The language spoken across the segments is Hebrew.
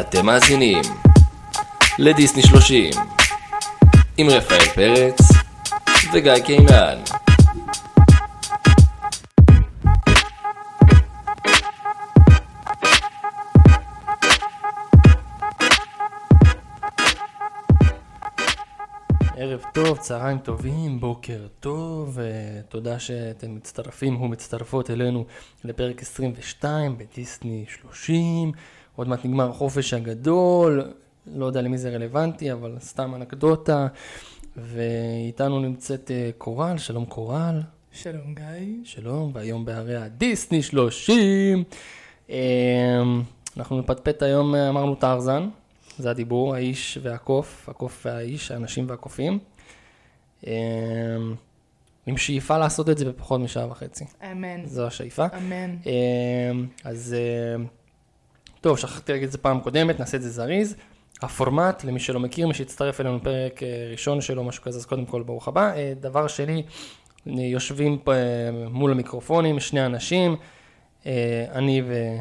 אתם מאזינים לדיסני 30 עם רפאל פרץ וגיא קינן. ערב טוב, צהריים טובים, בוקר טוב, ותודה שאתם מצטרפים ומצטרפות אלינו לפרק 22 בדיסני 30. עוד מעט נגמר החופש הגדול, לא יודע למי זה רלוונטי, אבל סתם אנקדוטה. ואיתנו נמצאת אה, קורל, שלום קורל. שלום גיא. שלום, והיום בהרי הדיסני 30. אה, אנחנו נפטפט היום, אה, אמרנו טרזן, זה הדיבור, האיש והקוף, הקוף והאיש, האנשים והקופים. עם שאיפה לעשות את זה בפחות משעה וחצי. אמן. זו השאיפה. אמן. אז טוב, שכחתי להגיד את זה פעם קודמת, נעשה את זה זריז. הפורמט, למי שלא מכיר, מי שיצטרף אלינו פרק אה, ראשון שלו, משהו כזה, אז קודם כל ברוך הבא. אה, דבר שני, יושבים פה אה, מול המיקרופונים שני אנשים, אני ו...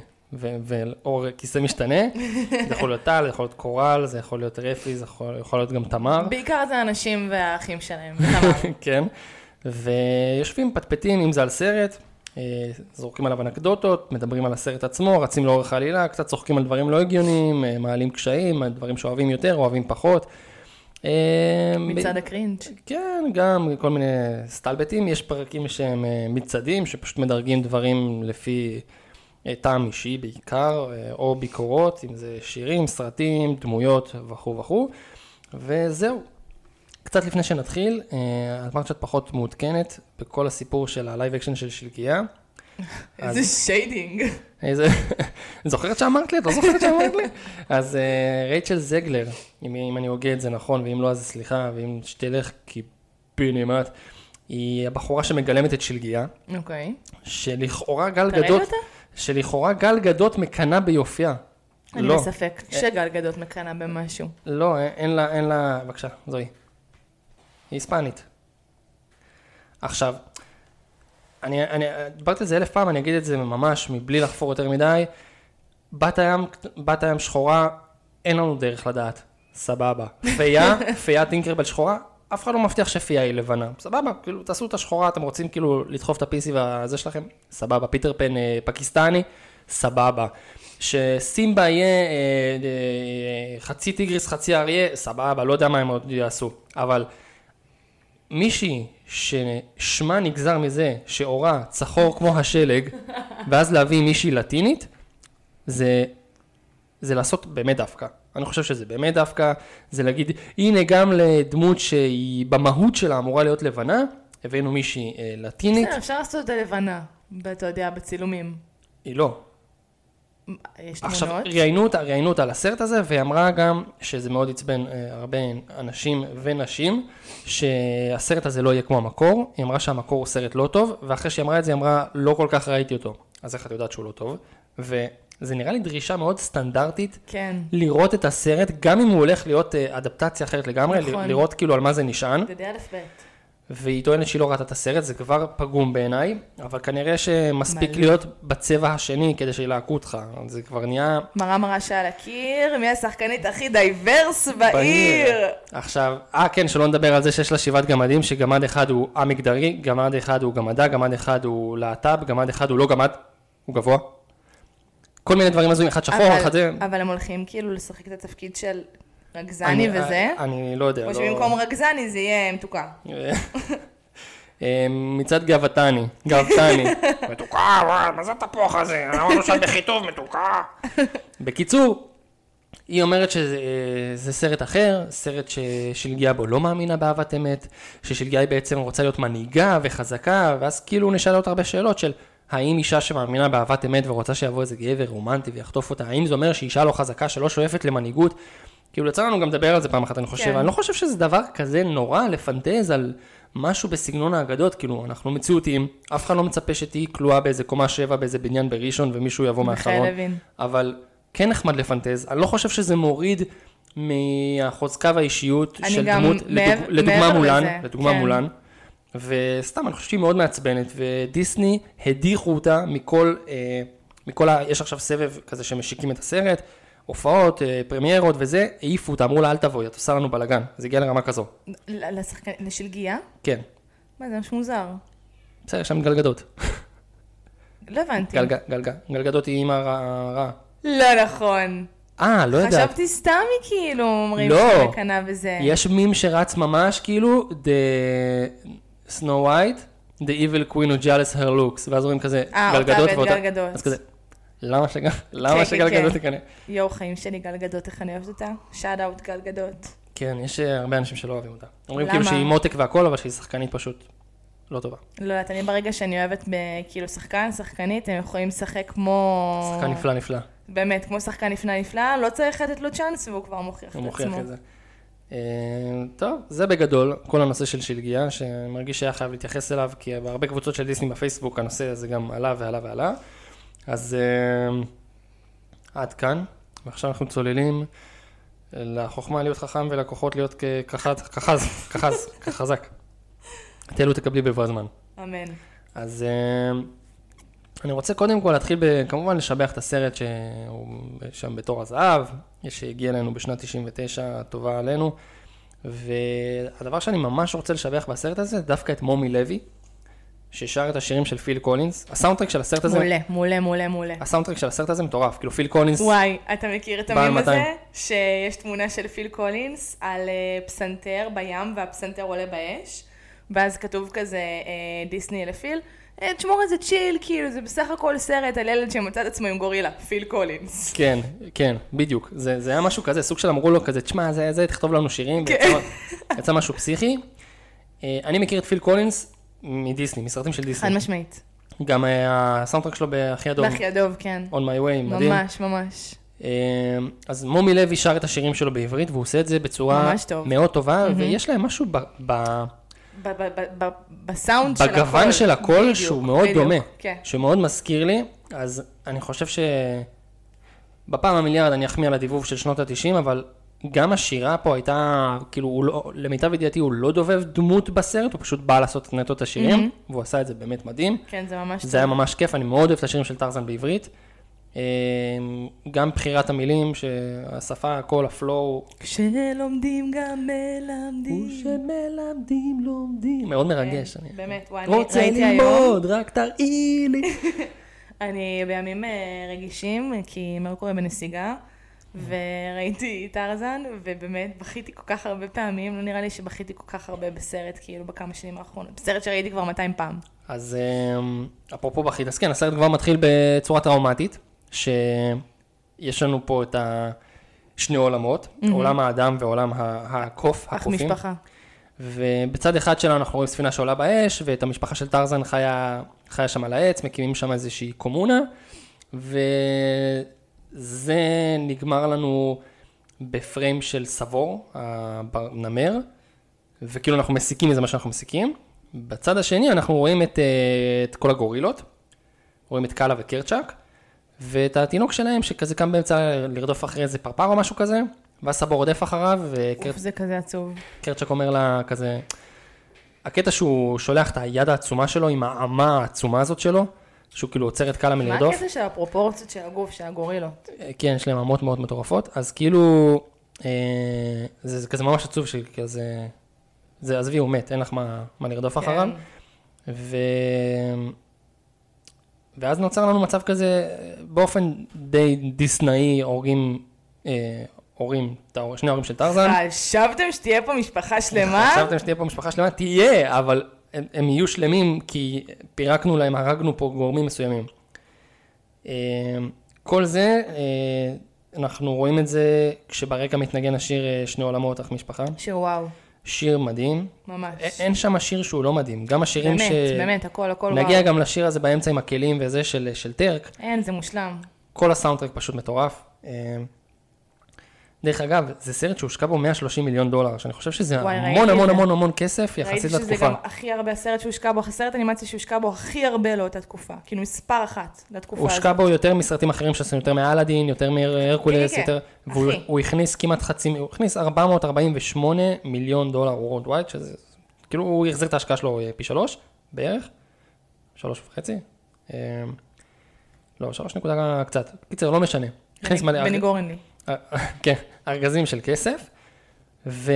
ואור כיסא משתנה, זה יכול להיות טל, זה יכול להיות קורל, זה יכול להיות רפי, זה יכול, יכול להיות גם תמר. בעיקר זה האנשים והאחים שלהם, כן, ויושבים פטפטים, אם זה על סרט, אה, זורקים עליו אנקדוטות, מדברים על הסרט עצמו, רצים לאורך העלילה, קצת צוחקים על דברים לא הגיוניים, אה, מעלים קשיים, דברים שאוהבים יותר, אוהבים פחות. אה, מצד הקרינג'. כן, גם כל מיני סטלבטים, יש פרקים שהם מצעדים, שפשוט מדרגים דברים לפי טעם אישי בעיקר, או ביקורות, אם זה שירים, סרטים, דמויות וכו' וכו', וזהו. קצת לפני שנתחיל, אה, אמרת שאת פחות מעודכנת בכל הסיפור של ה live action של שלגיה. איזה shading. איזה... זוכרת שאמרת לי? את לא זוכרת שאמרת לי? אז אה, רייצ'ל זגלר, אם אני הוגה את זה נכון, ואם לא אז סליחה, ואם שתלך קיבינימט, היא הבחורה שמגלמת את שלגיה. אוקיי. שלכאורה גל גדות... שלכאורה גל גדות מקנאה ביופייה. אני לא. בספק שגל גדות מקנאה במשהו. לא, אין לה, אין לה, בבקשה, זוהי. היא היספנית. עכשיו, אני, אני דיברתי על זה אלף פעם, אני אגיד את זה ממש מבלי לחפור יותר מדי. בת הים, בת הים שחורה, אין לנו דרך לדעת, סבבה. פיה, פיה טינקרבל שחורה, אף אחד לא מבטיח שפיה היא לבנה, סבבה, כאילו תעשו את השחורה, אתם רוצים כאילו לדחוף את ה-PC והזה שלכם, סבבה. פיטר פן אה, פקיסטני, סבבה. שסימבה יהיה אה, אה, חצי טיגריס, חצי אריה, סבבה, לא יודע מה הם עוד יעשו, אבל מישהי ששמה נגזר מזה שאורה צחור כמו השלג, ואז להביא מישהי לטינית, זה, זה לעשות באמת דווקא. אני חושב שזה באמת דווקא, זה להגיד, הנה גם לדמות שהיא במהות שלה אמורה להיות לבנה, הבאנו מישהי אה, לטינית. בסדר, אפשר לעשות את הלבנה, אתה יודע, בצילומים. היא לא. יש תמונות? עכשיו, ראיינו אותה, ראיינו אותה על הסרט הזה, והיא אמרה גם שזה מאוד עצבן אה, הרבה אנשים ונשים, שהסרט הזה לא יהיה כמו המקור. היא אמרה שהמקור הוא סרט לא טוב, ואחרי שהיא אמרה את זה, היא אמרה, לא כל כך ראיתי אותו. אז איך את יודעת שהוא לא טוב? וזה נראה לי דרישה מאוד סטנדרטית, כן. לראות את הסרט, גם אם הוא הולך להיות אה, אדפטציה אחרת לגמרי, נכון. לראות כאילו על מה זה נשען. זה די אלף בית. והיא טוענת שהיא לא ראתה את הסרט, זה כבר פגום בעיניי, אבל כנראה שמספיק מלא. להיות בצבע השני כדי שילהקו אותך, זה כבר נהיה... מראה מראה שעל הקיר, מי השחקנית הכי diverse בעיר? עכשיו, אה כן, שלא נדבר על זה שיש לה שבעת גמדים, שגמד אחד הוא א-מגדרי, גמד אחד הוא גמדה, גמד אחד הוא להט"ב, גמד אחד הוא לא גמד, הוא גבוה. כל מיני דברים הזויים, אחד שחור, אחד זה... אבל הם הולכים כאילו לשחק את התפקיד של רגזני וזה. אני לא יודע. או שבמקום רגזני זה יהיה מתוקה. אה, מצד גאוותני, גאוותני. מתוקה, מה זה התפוח הזה? אמרנו שאת בחיטוב מתוקה. בקיצור, היא אומרת שזה אה, סרט אחר, סרט ששלגיה בו לא מאמינה באהבת אמת, ששלגיה היא בעצם רוצה להיות מנהיגה וחזקה, ואז כאילו נשאלה אותה הרבה שאלות של האם אישה שמאמינה באהבת אמת ורוצה שיבוא איזה גבר רומנטי ויחטוף אותה, האם זה אומר שאישה לא חזקה שלא שואפת למנהיגות, כאילו יצא לנו גם לדבר על זה פעם אחת, אני חושב, כן. אני לא חושב שזה דבר כזה נורא לפנטז על משהו בסגנון האגדות, כאילו, אנחנו מציאותיים, אף אחד לא מצפה שתהיי כלואה באיזה קומה שבע באיזה בניין בראשון ומישהו יבוא מאחרון. אבל כן נחמד לפנטז, אני לא חושב שזה מוריד מהחוזקה והאישיות של דמות, לדוג, לדוגמה מולן, לזה, לדוגמה כן. מולן. וסתם, אני חושב שהיא מאוד מעצבנת, ודיסני הדיחו אותה מכל, אה, מכל ה... יש עכשיו סבב כזה שמשיקים את הסרט, הופעות, אה, פרמיירות וזה, העיפו אותה, אמרו לה אל תבואי, את עושה לנו בלאגן. זה הגיע לרמה כזו. לשחקן, לשלגיה? כן. מה זה ממש מוזר. בסדר, יש שם גלגדות. לא הבנתי. גלג, גלג, גלגדות היא אימא רעה. לא נכון. אה, לא יודעת. חשבתי סתם היא כאילו אומרים לא. שהיא מקנאה בזה. יש מים שרץ ממש כאילו, The Snow White, The Evil Queen who jealous her looks, ואז אומרים כזה, אה, אותה גלגדות ואת גלגדות. אז כזה, למה שג- למה כן, שגלגדות כן. תקנא? יואו, חיים שלי גל גדות, איך אני אוהבת אותה. שאט אאוט גל גדות. כן, יש אה, הרבה אנשים שלא אוהבים אותה. אומרים? כאילו שהיא מותק והכל, אבל שהיא שחקנית פשוט לא טובה. לא יודעת, אני ברגע שאני אוהבת כאילו שחקן, שחקנית, הם יכולים לשחק כמו... שחקן נפלא נפלא, באמת, כמו שחקן נפלא נפלא, לא צריך לתת לו צ'אנס והוא כבר מוכיח את הוא עצמו. מוכיח את זה. אה, טוב, זה בגדול, כל הנושא של שלגיה, שאני מרגיש שהיה חייב להתייחס אליו, כי בהרבה קבוצות של דיסני בפייסבוק הנושא הזה גם עלה ועלה ועלה. אז אה, עד כאן, ועכשיו אנחנו צוללים לחוכמה להיות חכם ולכוחות להיות כחז, כחז, כחז, כחזק. את אלו תקבלי בבוא הזמן. אמן. אז אה, אני רוצה קודם כל להתחיל ב- כמובן לשבח את הסרט שהוא שם בתור הזהב, שהגיע אלינו בשנת 99, טובה עלינו. והדבר שאני ממש רוצה לשבח בסרט הזה, דווקא את מומי לוי, ששר את השירים של פיל קולינס. הסאונדטרק של הסרט הזה, מעולה, מעולה, מעולה, מעולה. הסאונדטרק של הסרט הזה מטורף, כאילו פיל קולינס, וואי, אתה מכיר את המם הזה? 200. שיש תמונה של פיל קולינס על אה, פסנתר בים והפסנתר עולה באש, ואז כתוב כזה אה, דיסני לפיל, "אה, תשמור איזה chill, כאילו, זה בסך הכל סרט על ילד שמצא את עצמו עם גורילה, פיל קולינס. כן, כן, בדיוק. זה, זה היה משהו כזה, סוג של אמרו לו כזה, תשמע, זה, זה, תכתוב לנו שירים, כן. ויצא יצא משהו פסיכי. אני מכיר את פיל קולינס מדיסני, מסרטים של חד דיסני. משמעית. גם אה, הסאונדטרק שלו באחי הדוב, באחי הדוב, כן. On My Way, מדהים. ממש, ממש. אה, אז מומי לוי שר את השירים שלו בעברית, והוא עושה את זה בצורה טוב. מאוד טובה, ויש להם משהו ב, ב, ב- ב- ב- בסאונד של הקול. בגוון של הקול בדיוק, שהוא מאוד בדיוק, דומה, כן. שמאוד מזכיר לי, אז אני חושב שבפעם המיליארד אני אחמיא על הדיבוב של שנות ה-90, אבל גם השירה פה הייתה, כאילו, הוא לא, למיטב ידיעתי הוא לא דובב דמות בסרט, הוא פשוט בא לעשות נטו את השירים, והוא עשה את זה באמת מדהים. כן, זה ממש זה היה ממש כיף, אני מאוד אוהב את השירים של טרזן בעברית. אה, גם בחירת המילים, שהשפה, הכל, הפלואו, כשלומדים גם מלמדים. שמלמדים לומדים. מאוד מרגש. אני באמת, וואי, אני רוצה ראיתי היום, ללמוד, רק תראי לי. אני בימים אה, רגישים, כי מרקורי בנסיגה, וראיתי טרזן, ובאמת בכיתי כל כך הרבה פעמים, לא נראה לי שבכיתי כל כך הרבה בסרט, כאילו, בכמה שנים האחרונות. בסרט שראיתי כבר 200 פעם. אז אמ, אפרופו בכית, אז כן, הסרט כבר מתחיל בצורה טראומטית, שיש לנו פה את השני עולמות, עולם האדם ועולם הקוף, אח הקופים. משפחה. ובצד אחד שלנו אנחנו רואים ספינה שעולה באש, ואת המשפחה של טרזן חיה, חיה שם על העץ, מקימים שם איזושהי קומונה, וזה נגמר לנו בפריים של סבור, הנמר, וכאילו אנחנו מסיקים מזה מה שאנחנו מסיקים. בצד השני אנחנו רואים את, אה, את כל הגורילות, רואים את קאלה וקרצ'אק, ואת התינוק שלהם שכזה קם באמצע לרדוף אחרי איזה פרפר או משהו כזה, ואז סבור רודף אחריו, וקרצ'אק זה כזה עצוב. קרצ'ק אומר לה כזה, הקטע שהוא שולח את היד העצומה שלו עם האמה העצומה הזאת שלו, שהוא כאילו עוצר את קאלה מה מלרדוף. הקטע של הפרופורציות של הגוף, של הגורילות? אה, כן, יש להם אמות מאוד מטורפות, אז כאילו, אה, זה, זה כזה ממש עצוב שכזה, זה עזבי, הוא מת, אין לך מה, מה לרדוף אחריו. ו... ואז נוצר לנו מצב כזה, באופן די דיסנאי, הורגים, אה, הורים, שני ההורים של טרזן. חשבתם שתהיה פה משפחה שלמה? חשבתם שתהיה פה משפחה שלמה? תהיה, אבל הם, הם יהיו שלמים כי פירקנו להם, הרגנו פה גורמים מסוימים. אה, כל זה, אה, אנחנו רואים את זה כשברקע מתנגן השיר אה, שני עולמות, אך משפחה. שוואו, שיר מדהים. ממש. אין שם שיר שהוא לא מדהים. גם השירים באמת, ש... באמת, הכל, הכל וואו. נגיע גם לשיר הזה באמצע עם הכלים וזה של, של טרק. אין, זה מושלם. כל הסאונדטרק פשוט מטורף. דרך אגב, זה סרט שהושקע בו 130 מיליון דולר, שאני חושב שזה וואי, המון ראיתי המון. המון המון כסף ראיתי יחסית שזה לתקופה. גם הכי הרבה הסרט שהושקע בו, הסרט אנימציה שהושקע בו הכי הרבה לאותה תקופה. כאילו מספר אחת לתקופה הזאת. הושקע בו יותר מסרטים אחרים שעשינו, יותר מאלאדין, יותר מהרקולס, כן, כן, יותר... והוא הכניס כמעט חצי, הוא הכניס 448 מיליון דולר וורלד שזה, כאילו הוא החזיר את ההשקעה שלו אה, פי שלוש בערך, שלוש וחצי, אה, לא, שלוש נקודה קצת, קיצר, לא משנה. בני גורן לי. כן, ארגזים של כסף. ו...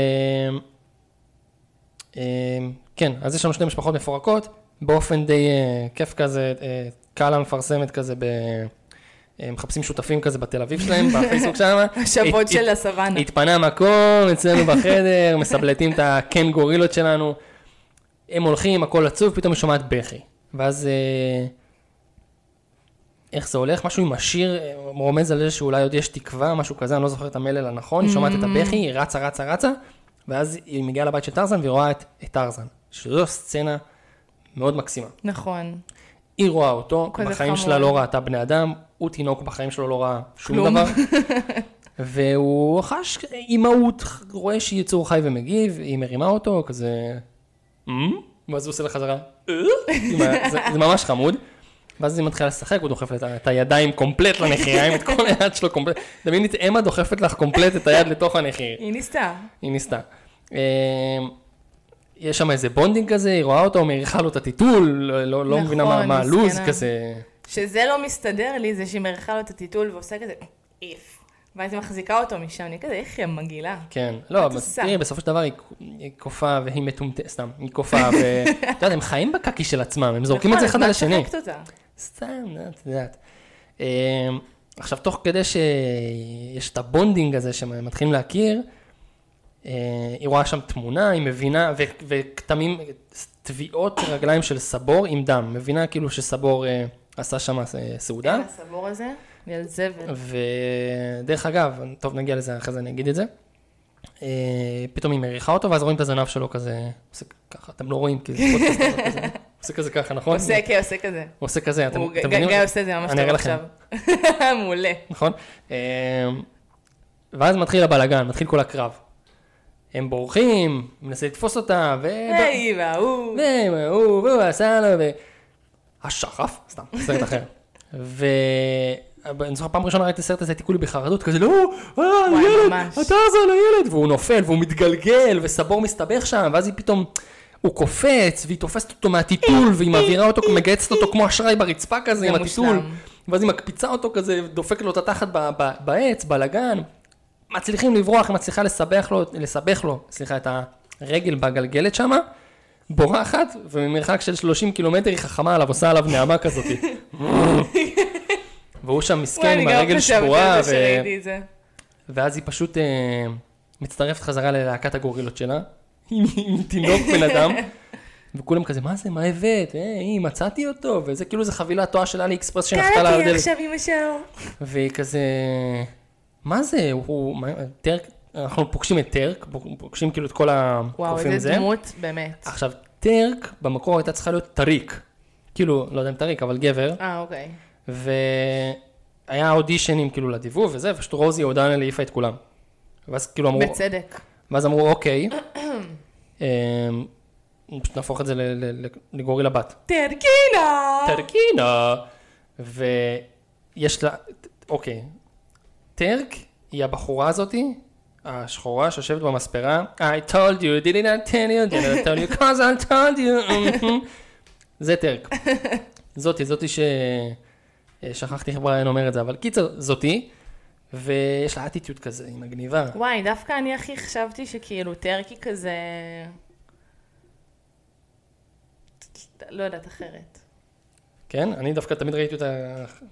אה, כן, אז יש לנו שתי משפחות מפורקות, באופן די אה, כיף כזה, אה, קאלה מפרסמת כזה ב... מחפשים שותפים כזה בתל אביב שלהם, בפייסבוק שם. השבועות הת- של הסוואנה. התפנה מקום אצלנו בחדר, מסבלטים את הקן גורילות שלנו. הם הולכים, הכל עצוב, פתאום היא שומעת בכי. ואז איך זה הולך? משהו עם השיר אה, רומז על זה שאולי עוד יש תקווה, משהו כזה, אני לא זוכר את המלל הנכון, היא שומעת את הבכי, היא רצה, רצה, רצה, ואז היא מגיעה לבית של טרזן והיא רואה את, את טרזן, שזו סצנה מאוד מקסימה. נכון. היא רואה אותו, בחיים חמוד. שלה לא ראתה בני אדם, הוא תינוק, בחיים שלו לא ראה שום כלום. דבר. והוא חש אימהות, רואה שהיא יצור חי ומגיב, היא מרימה אותו, כזה... "אמ?" ואז הוא עושה לה חזרה, "אה?" זה ממש חמוד. ואז היא מתחילה לשחק, הוא דוחף את הידיים קומפלט לנחיריים, את כל היד שלו קומפלט. דמייני את אמה דוחפת לך קומפלט את היד לתוך הנחיר. היא ניסתה. היא ניסתה. אה, יש שם איזה bonding כזה, היא רואה אותו, מריחה לו את הטיטול, לא, לא, לא מבינה מה, נכון, מה הלו"ז. כזה... שזה לא מסתדר לי, זה שהיא מריחה לו את הטיטול ועושה כזה איף. ואז היא מחזיקה אותו משם, אני כזה, איך היא מגעילה. כן, לא? תראי, בסופו של דבר היא קופה והיא מטומטמת, סתם, היא קופה, ואת יודעת, הם חיים בקקי של עצמם, הם זורקים את זה אחד על השני. נכון, את צוחקת אותה? סתם, את יודעת. אה, עכשיו, תוך כדי שיש את ה bonding הזה שמתחילים להכיר, אה, היא רואה שם תמונה, היא מבינה, וכתמים, טביעות רגליים של סבור עם דם, מבינה כאילו שסבור אה, עשה שם אה, סעודה. אין הסבור הזה, ליל זבל. ודרך אגב, טוב נגיע לזה אחרי זה אני אגיד את זה. פתאום היא מריחה אותו ואז רואים את הזנב שלו כזה, עושה ככה, אתם לא רואים כי זה פודקאסט, כזה, עושה כזה ככה, נכון? עושה, כן, עושה כזה. הוא עושה כזה, אתם מבינים? גיא עושה את זה ממש אני טוב. עכשיו. מעולה. נכון? אה, ואז מתחיל הבלאגן, מתחיל כל הקרב. הם בורחים, מנסה לתפוס אותה, ו... היי, וההוא. והוא, והוא עשה לו, ו... השחף, סתם, סרט אחר. ואני זוכר פעם ראשונה ראיתי את הסרט הזה, הייתי כולי בחרדות, כזה לא, אה, ממש. אתה זה על הילד, והוא נופל, והוא מתגלגל, וסבור מסתבך שם, ואז היא פתאום, הוא קופץ, והיא תופסת אותו מהטיטול, והיא מעבירה אותו, מגייצת אותו כמו אשראי ברצפה כזה, זה עם הטיטול. ואז היא מקפיצה אותו כזה, דופקת לו את התחת בעץ, בלאגן, מצליחים לברוח, היא מצליחה לסבך לו, לסבך לו, סליחה, את הרגל בגלגלת שמה, בורחת, וממרחק של 30 קילומטר היא חכמה עליו, עושה עליו נעמה כזאת. והוא שם מסכן עם הרגל שבורה, ו... ואז היא פשוט אה, מצטרפת חזרה ללהקת הגורילות שלה, עם, עם תינוק בן אדם, וכולם כזה, מה זה, מה הבאת? אה, היא, מצאתי אותו, וזה כאילו זה חבילת תואר של אלי אקספרס שנחתה לה על הדלת. עכשיו אמא שלו. והיא כזה, מה זה, הוא, מה, טרק, אנחנו פוגשים את טרק, פוגשים כאילו את כל וואו, הקופים איזה זה. דמות, באמת. עכשיו, טרק במקור הייתה צריכה להיות טריק. כאילו, לא יודע אם טריק, אבל גבר. אה, אוקיי. והיה אודישנים כאילו לדיבוב וזה, ופשוט רוזי אודנל העיפה את כולם. ואז כאילו אמרו, בצדק. ואז אמרו, אוקיי, פשוט נהפוך את זה לגורילה בת. טרקינה! טרקינה! ויש לה, אוקיי, טרק היא הבחורה הזאתי, השחורה שיושבת במספרה, I told you, did I tell you, did I tell you, cause I told you, mhm." זה טרק. זאתי, זאתי ש... שכחתי איך בריין אומר את זה, אבל קיצר, זאתי, ויש לה אטיטיוד כזה, היא מגניבה. וואי, דווקא אני הכי חשבתי שכאילו טרקי כזה... לא יודעת אחרת. כן? אני דווקא תמיד ראיתי אותה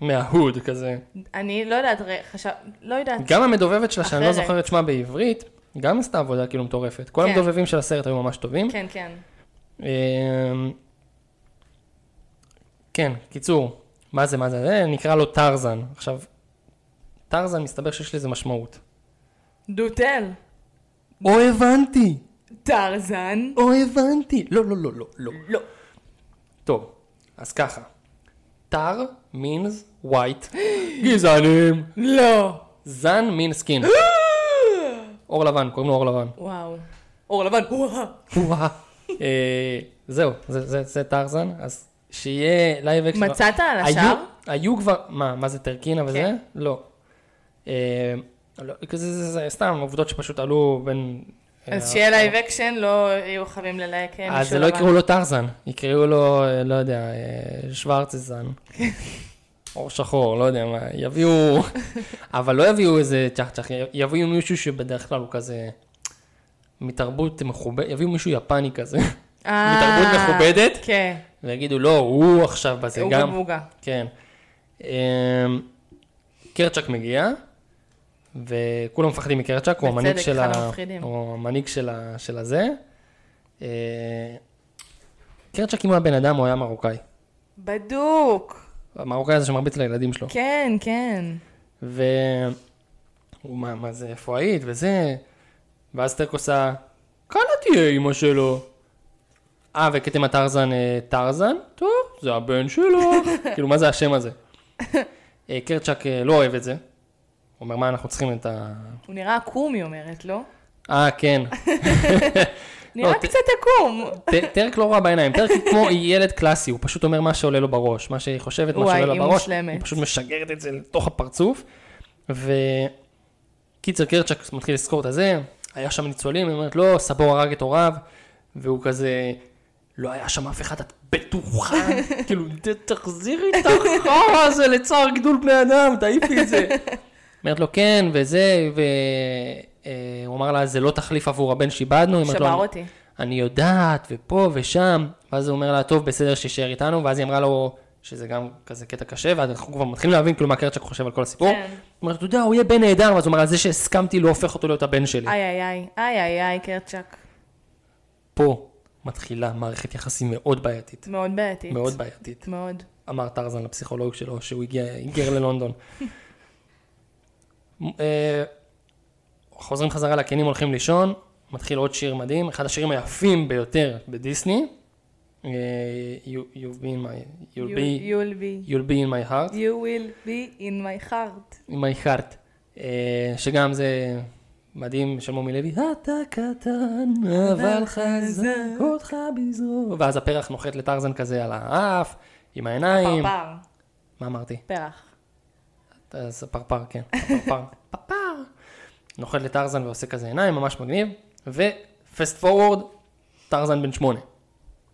מההוד כזה. אני לא יודעת, ר- חשב... לא יודעת. גם המדובבת שלה, שאני לא. זוכר את שמה בעברית, גם עשתה עבודה כאילו מטורפת. כל כן. המדובבים של הסרט היו ממש טובים. כן, כן. אמ, כן, קיצור, מה זה, מה זה, זה נקרא לו טרזן. עכשיו, טרזן מסתבר שיש לזה משמעות. דוטל. או הבנתי, טרזן. או הבנתי. לא, לא, לא, לא, לא. לא. טוב, אז ככה. טר means white. גזענים. לא. זן means skin. עור לבן, קוראים לו עור לבן. וואו. עור לבן. וואו. אה, זהו, זה- טרזן, אז שיהיה live action. מצאת על השאר? היו כבר, מה, מה זה טרקינה וזה? כן. לא. אה, לא, כזה, זה, זה סתם עובדות שפשוט עלו בין... אז אה, שיהיה live action, לא יהיו חייבים ללהק מישהו אז לא לבן. יקראו לו טרזן, יקראו לו, אה, לא יודע, אה, שוורצזן. עור שחור, לא יודע מה, יביאו, אבל לא יביאו איזה צ'חצ'ח, יביאו מישהו שבדרך כלל הוא כזה מתרבות מכובדת, יביאו מישהו יפני כזה, מתרבות אה, מכובדת, כן, ויגידו, לא, הוא עכשיו בזה הוא גם. בבוגה. כן. אמ, קרצ'ק מגיע, וכולם מפחדים מקרצ'ק, הוא המנהיג של, אחד ה... המפחידים. הוא המנהיג של, ה... של הזה. אה, קרצ'ק אם הוא היה בן אדם, הוא היה מרוקאי. בדוק. המרוקאי הזה שמרביץ לילדים שלו. כן, כן. והוא, מה, מה זה, איפה היית, וזה, ואז טרק עושה, קלה תהיה אימא שלו. אה, וכתם הטרזן, אה, טרזן? טוב, זה הבן שלו. כאילו, מה זה השם הזה? אה, קרצ'ק אה, לא אוהב את זה. הוא אומר, מה אנחנו צריכים את ה... הוא נראה עקום, היא אומרת, לא? אה, כן. נראה ת- קצת עקום. טרק לא רע בעיניים, טרק הוא כמו ילד קלאסי, הוא פשוט אומר מה שעולה לו בראש, מה שהיא חושבת, מה שעולה היא לה בראש. היא פשוט משגרת את זה לתוך הפרצוף. וקיצר קרצ'ק מתחיל לזכור את הזה, היה שם ניצולים, היא אומרת, לא, סבור הרג את הוריו, והוא כזה, לא היה שם אף אחד, את בטוחה? כאילו, "ת- תחזירי את החרא הזה לצער גידול בני אדם, תעיפי את זה. אומרת לו, כן, וזה, והוא אמר לה, זה לא תחליף עבור הבן שאיבדנו. שבר אותי. אני יודעת, ופה ושם, ואז הוא אומר לה, טוב, בסדר, שישאר איתנו, ואז היא אמרה לו, שזה גם כזה קטע קשה, ואז אנחנו כבר מתחילים להבין כאילו מה קרצ'ק חושב על כל הסיפור. כן. הוא אומר, אתה יודע, הוא יהיה בן נהדר, ואז הוא אומר, על זה שהסכמתי לא הופך אותו להיות הבן שלי. איי איי איי, איי איי איי, קרצ'ק. פה מתחילה מערכת יחסים מאוד בעייתית. מאוד בעייתית. מאוד בעייתית. מאוד. אמר טרזן לפסיכולוג שלו, שהוא הגיע, היגר ללונדון. אה, חוזרים חזרה לקנים, הולכים לישון, מתחיל עוד שיר מדהים, אחד השירים היפים ביותר בדיסני. אה, You- You've been my, you'll You- be, You'll be. you'll be in my heart, You will be in my heart. in my heart, אה, שגם זה מדהים של מומי לוי, אתה קטן, אבל חזק אותך בזרוע, ואז הפרח נוחת לטרזן כזה על האף, עם העיניים, פרפר. מה אמרתי? פרח. אז הפרפר, כן, הפרפר, פרפר. נוחת לטרזן ועושה כזה עיניים, ממש מגניב, ופסט פורוורד, טרזן בן שמונה.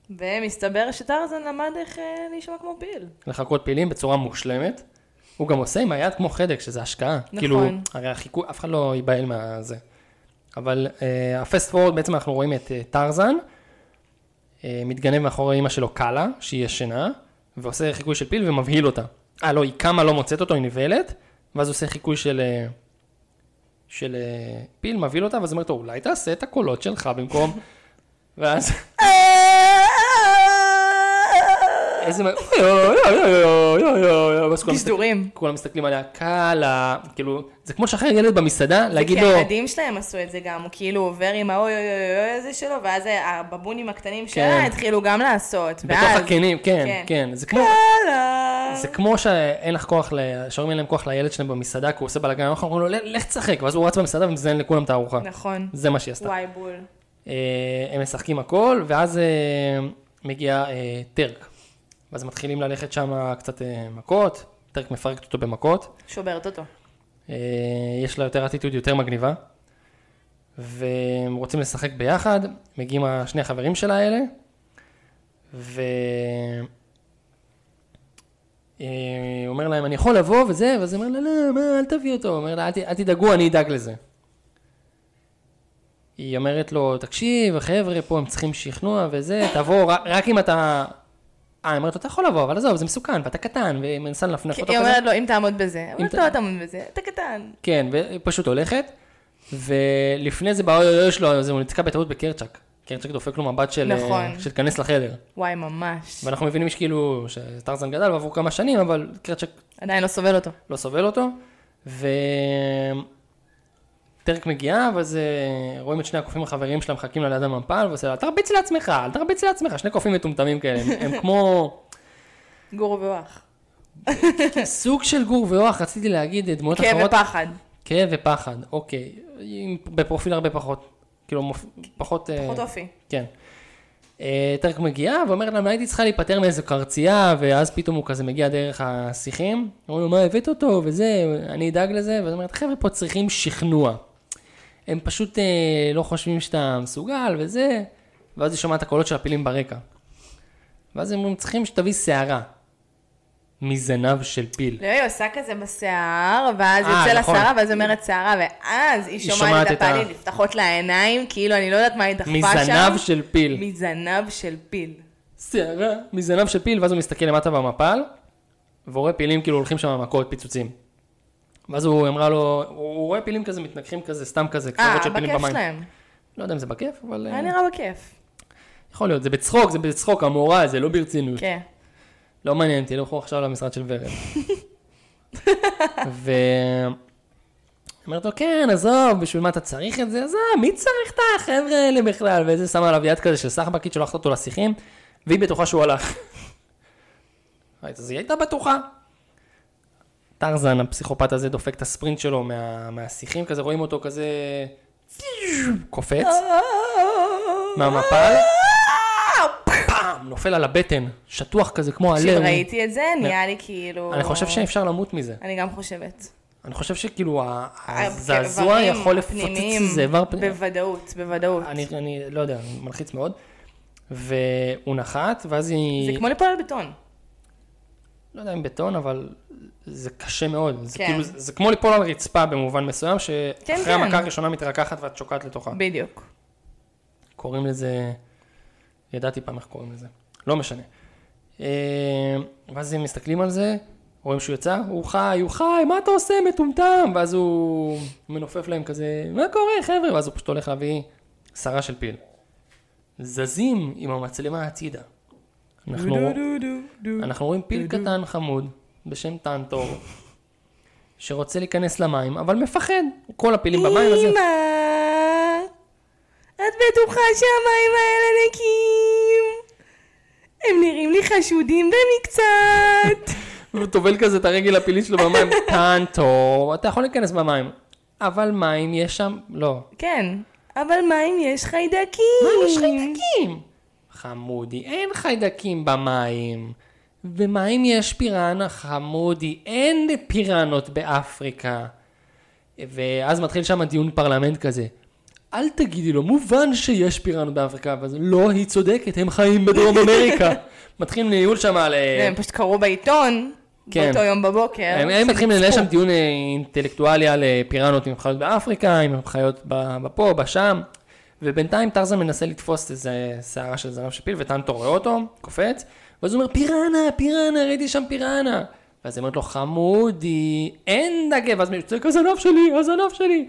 ומסתבר שטרזן למד איך אה, להישמע כמו פיל. לחכות פילים בצורה מושלמת. הוא גם עושה עם היד כמו חדק, שזה השקעה. נכון. כאילו, הרי החיקוי, אף אחד לא ייבהל מהזה. אבל אה, הפסט פורוורד, בעצם אנחנו רואים את אה, טרזן, אה, מתגנב מאחורי אמא שלו קאלה, שהיא ישנה, ועושה חיקוי של פיל ומבהיל אותה. אה, לא, היא קמה, לא מוצאת אותו, היא נבהלת, ואז עושה חיקוי של, אה, של אה, פיל, מבהיל אותה, ואז אומרת לו, אולי תעשה את הקולות שלך במקום... ואז... איזה... ואז כולם מסתכלים עליה, קאלה, כאילו, זה כמו לשחרר ילד במסעדה, להגיד כי לו, הילדים שלהם עשו את זה גם, הוא כאילו עובר עם האוי אוי אוי אוי הזה שלו, ואז הבבונים הקטנים כן. שלה התחילו גם לעשות. בתוך הקנים, כן, כן. כן, זה כמו, יאללה. זה כמו שאין לך כוח, שאומרים להם כוח לילד שלהם במסעדה, כי הוא עושה בלאגן, אנחנו אומרים לו, "לך- תשחק, ואז הוא רץ במסעדה ומזיין לכולם את הארוחה. נכון. זה מה שהיא עשתה. וואי בול. אה, הם משחקים הכל, ואז אה, מגיע אה, טרק. ואז מתחילים ללכת שם קצת מכות, טרק מפרקת אותו במכות. שוברת אותו. יש לה יותר אטיטוד יותר מגניבה, והם רוצים לשחק ביחד, מגיעים שני החברים שלה האלה, ו... אה, אומר להם, אני יכול לבוא וזה, ואז הוא אומר לה, לא, מה, אל תביא אותו, הוא אומר לה, "אל תדאגו, אני אדאג לזה. היא אומרת לו, תקשיב, החבר'ה פה הם צריכים שכנוע וזה, תבוא, רק, אם אתה... אה, היא אומרת לו, אתה יכול לבוא, אבל עזוב, זה מסוכן, ואתה קטן, ומנסה לנפנף אותו היא כזה. אומרת לו, אם תעמוד בזה. אבל ת- לא תעמוד בזה, אתה קטן. כן, והיא פשוט הולכת, ולפני זה באוי אוי שלו, הוא נתקע בטעות בקרצ'ק. קרצ'ק דופק לו מבט של, נכון. אה, של תיכנס לחדר. וואי, ממש. ואנחנו מבינים שכאילו שטרזן גדל ועברו כמה שנים, אבל קרצ'ק עדיין לא סובל אותו. לא סובל אותו. וטרק מגיעה, ואז אה, רואים את שני הקופים החברים שלה מחכים לה ליד המפל, ועושה לה, תרביץ לעצמך, אל תרביץ לעצמך, שני קופים מטומטמים כאלה, הם, הם כמו גור ואוח. סוג של גור ואוח, רציתי להגיד דמויות כאב אחרות. ופחד. כאב ופחד, אוקיי. בפרופיל הרבה פחות, כאילו מופ... פחות... אה, פחות אופי. כן. אה, טרק מגיעה ואומרת להם, הייתי צריכה להיפטר מאיזו קרצייה, ואז פתאום הוא כזה מגיע דרך השיחים. אומרים לו, מה, הבאת אותו, וזה, אני אדאג לזה, ואז אומרת, חבר'ה פה צריכים שכנוע. הם פשוט אה, לא חושבים שאתה מסוגל, וזה, ואז היא שומעת הקולות של הפילים ברקע. ואז הם אומרים, צריכים שתביא שערה. מזנב של פיל. לא, היא עושה כזה בשיער, ואז אה, יוצא נכון. שערה, ואז אומרת שערה, ואז היא היא שומעת את את ה- נפתחות לה העיניים, כאילו, אני לא יודעת מה היא דחפה שם. מזנב של פיל. מזנב של פיל. שערה, מזנב של פיל, ואז הוא מסתכל למטה במפל, והוא רואה פילים כאילו הולכים שם מכות פיצוצים. ואז הוא אמרה לו, הוא רואה פילים כזה מתנגחים כזה, סתם כזה, אה, קצוות של פילים בכיף במים. שלהם. לא יודע אם זה בכיף, אבל אה, היה נראה בכיף. יכול להיות, זה בצחוק, זה בצחוק, המורה, זה לא ברצינות. כן. לא מעניין, תלכו עכשיו למשרד של ורד. ו... אומרת לו, כן, עזוב, בשביל מה אתה צריך את זה? עזוב, מי צריך את החבר'ה האלה בכלל? וזה שמה עליו יד כזה של סחבקית, שולחת אותו לשיחים, והיא בטוחה שהוא הלך. אז היא הייתה בטוחה. טרזן, הפסיכופת הזה, דופק את הספרינט שלו מה, מהשיחים, כזה רואים אותו כזה קופץ מהמפל, נופל על הבטן, שטוח כזה כמו הלב. כשראיתי את זה, נהיה לי כאילו... אני חושב שאפשר למות מזה. אני גם חושבת. אני חושב שכאילו ה- הזעזוע יכול לפוצץ איזה איבר פנימי. בוודאות, בוודאות. אני, אני לא יודע, מלחיץ מאוד. והוא נחת, ואז היא... זה כמו ליפול על בטון. לא יודע אם בטון, אבל זה קשה מאוד. זה, כן. כאילו, זה, זה כמו ליפול על רצפה במובן מסוים, שאחרי כן, כן. המכה הראשונה מתרככת ואת שוקעת לתוכה. בדיוק. קוראים לזה, ידעתי פעם איך קוראים לזה, לא משנה. אה, ואז הם מסתכלים על זה, רואים שהוא יצא, הוא חי, הוא חי, מה אתה עושה, מטומטם? ואז הוא מנופף להם כזה, מה קורה, חבר'ה? ואז הוא פשוט הולך להביא שרה של פיל. זזים עם המצלמה הצידה. אנחנו, אנחנו רואים פיל קטן חמוד בשם טנטור, שרוצה להיכנס למים, אבל מפחד. כל הפילים במים, אז... אמא, את בטוחה שהמים האלה נקיים? הם נראים לי חשודים במקצת. והוא טובל כזה את הרגל הפילית שלו במים, טנטור, אתה יכול להיכנס במים. אבל מים יש שם, לא. כן, אבל מים יש חיידקים. מים יש חיידקים. חמודי, אין חיידקים במים. במים יש פיראנה, חמודי, אין פיראנות באפריקה. ואז מתחיל שם דיון פרלמנט כזה. אל תגידי לו, מובן שיש פיראנות באפריקה, ואז לא, היא צודקת, הם חיים בדרום אמריקה. מתחילים ניהול שם על... אה, הם פשוט קראו בעיתון, כן. באותו יום בבוקר. הם, הם מתחילים לנהל. שם דיון אה, אינטלקטואלי על אה, פיראנות הם חיות באפריקה, הם חיות בפה, בשם, ובינתיים טרזן מנסה לתפוס איזה שערה של זנב של פיל, וטנטו רואה אותו, קופץ, ואז הוא אומר, פיראנה, פיראנה, ראיתי שם פיראנה. ואז היא אומרת לו, חמודי, אין דגה, ואז הוא צועק, הזנב שלי, הזנב שלי.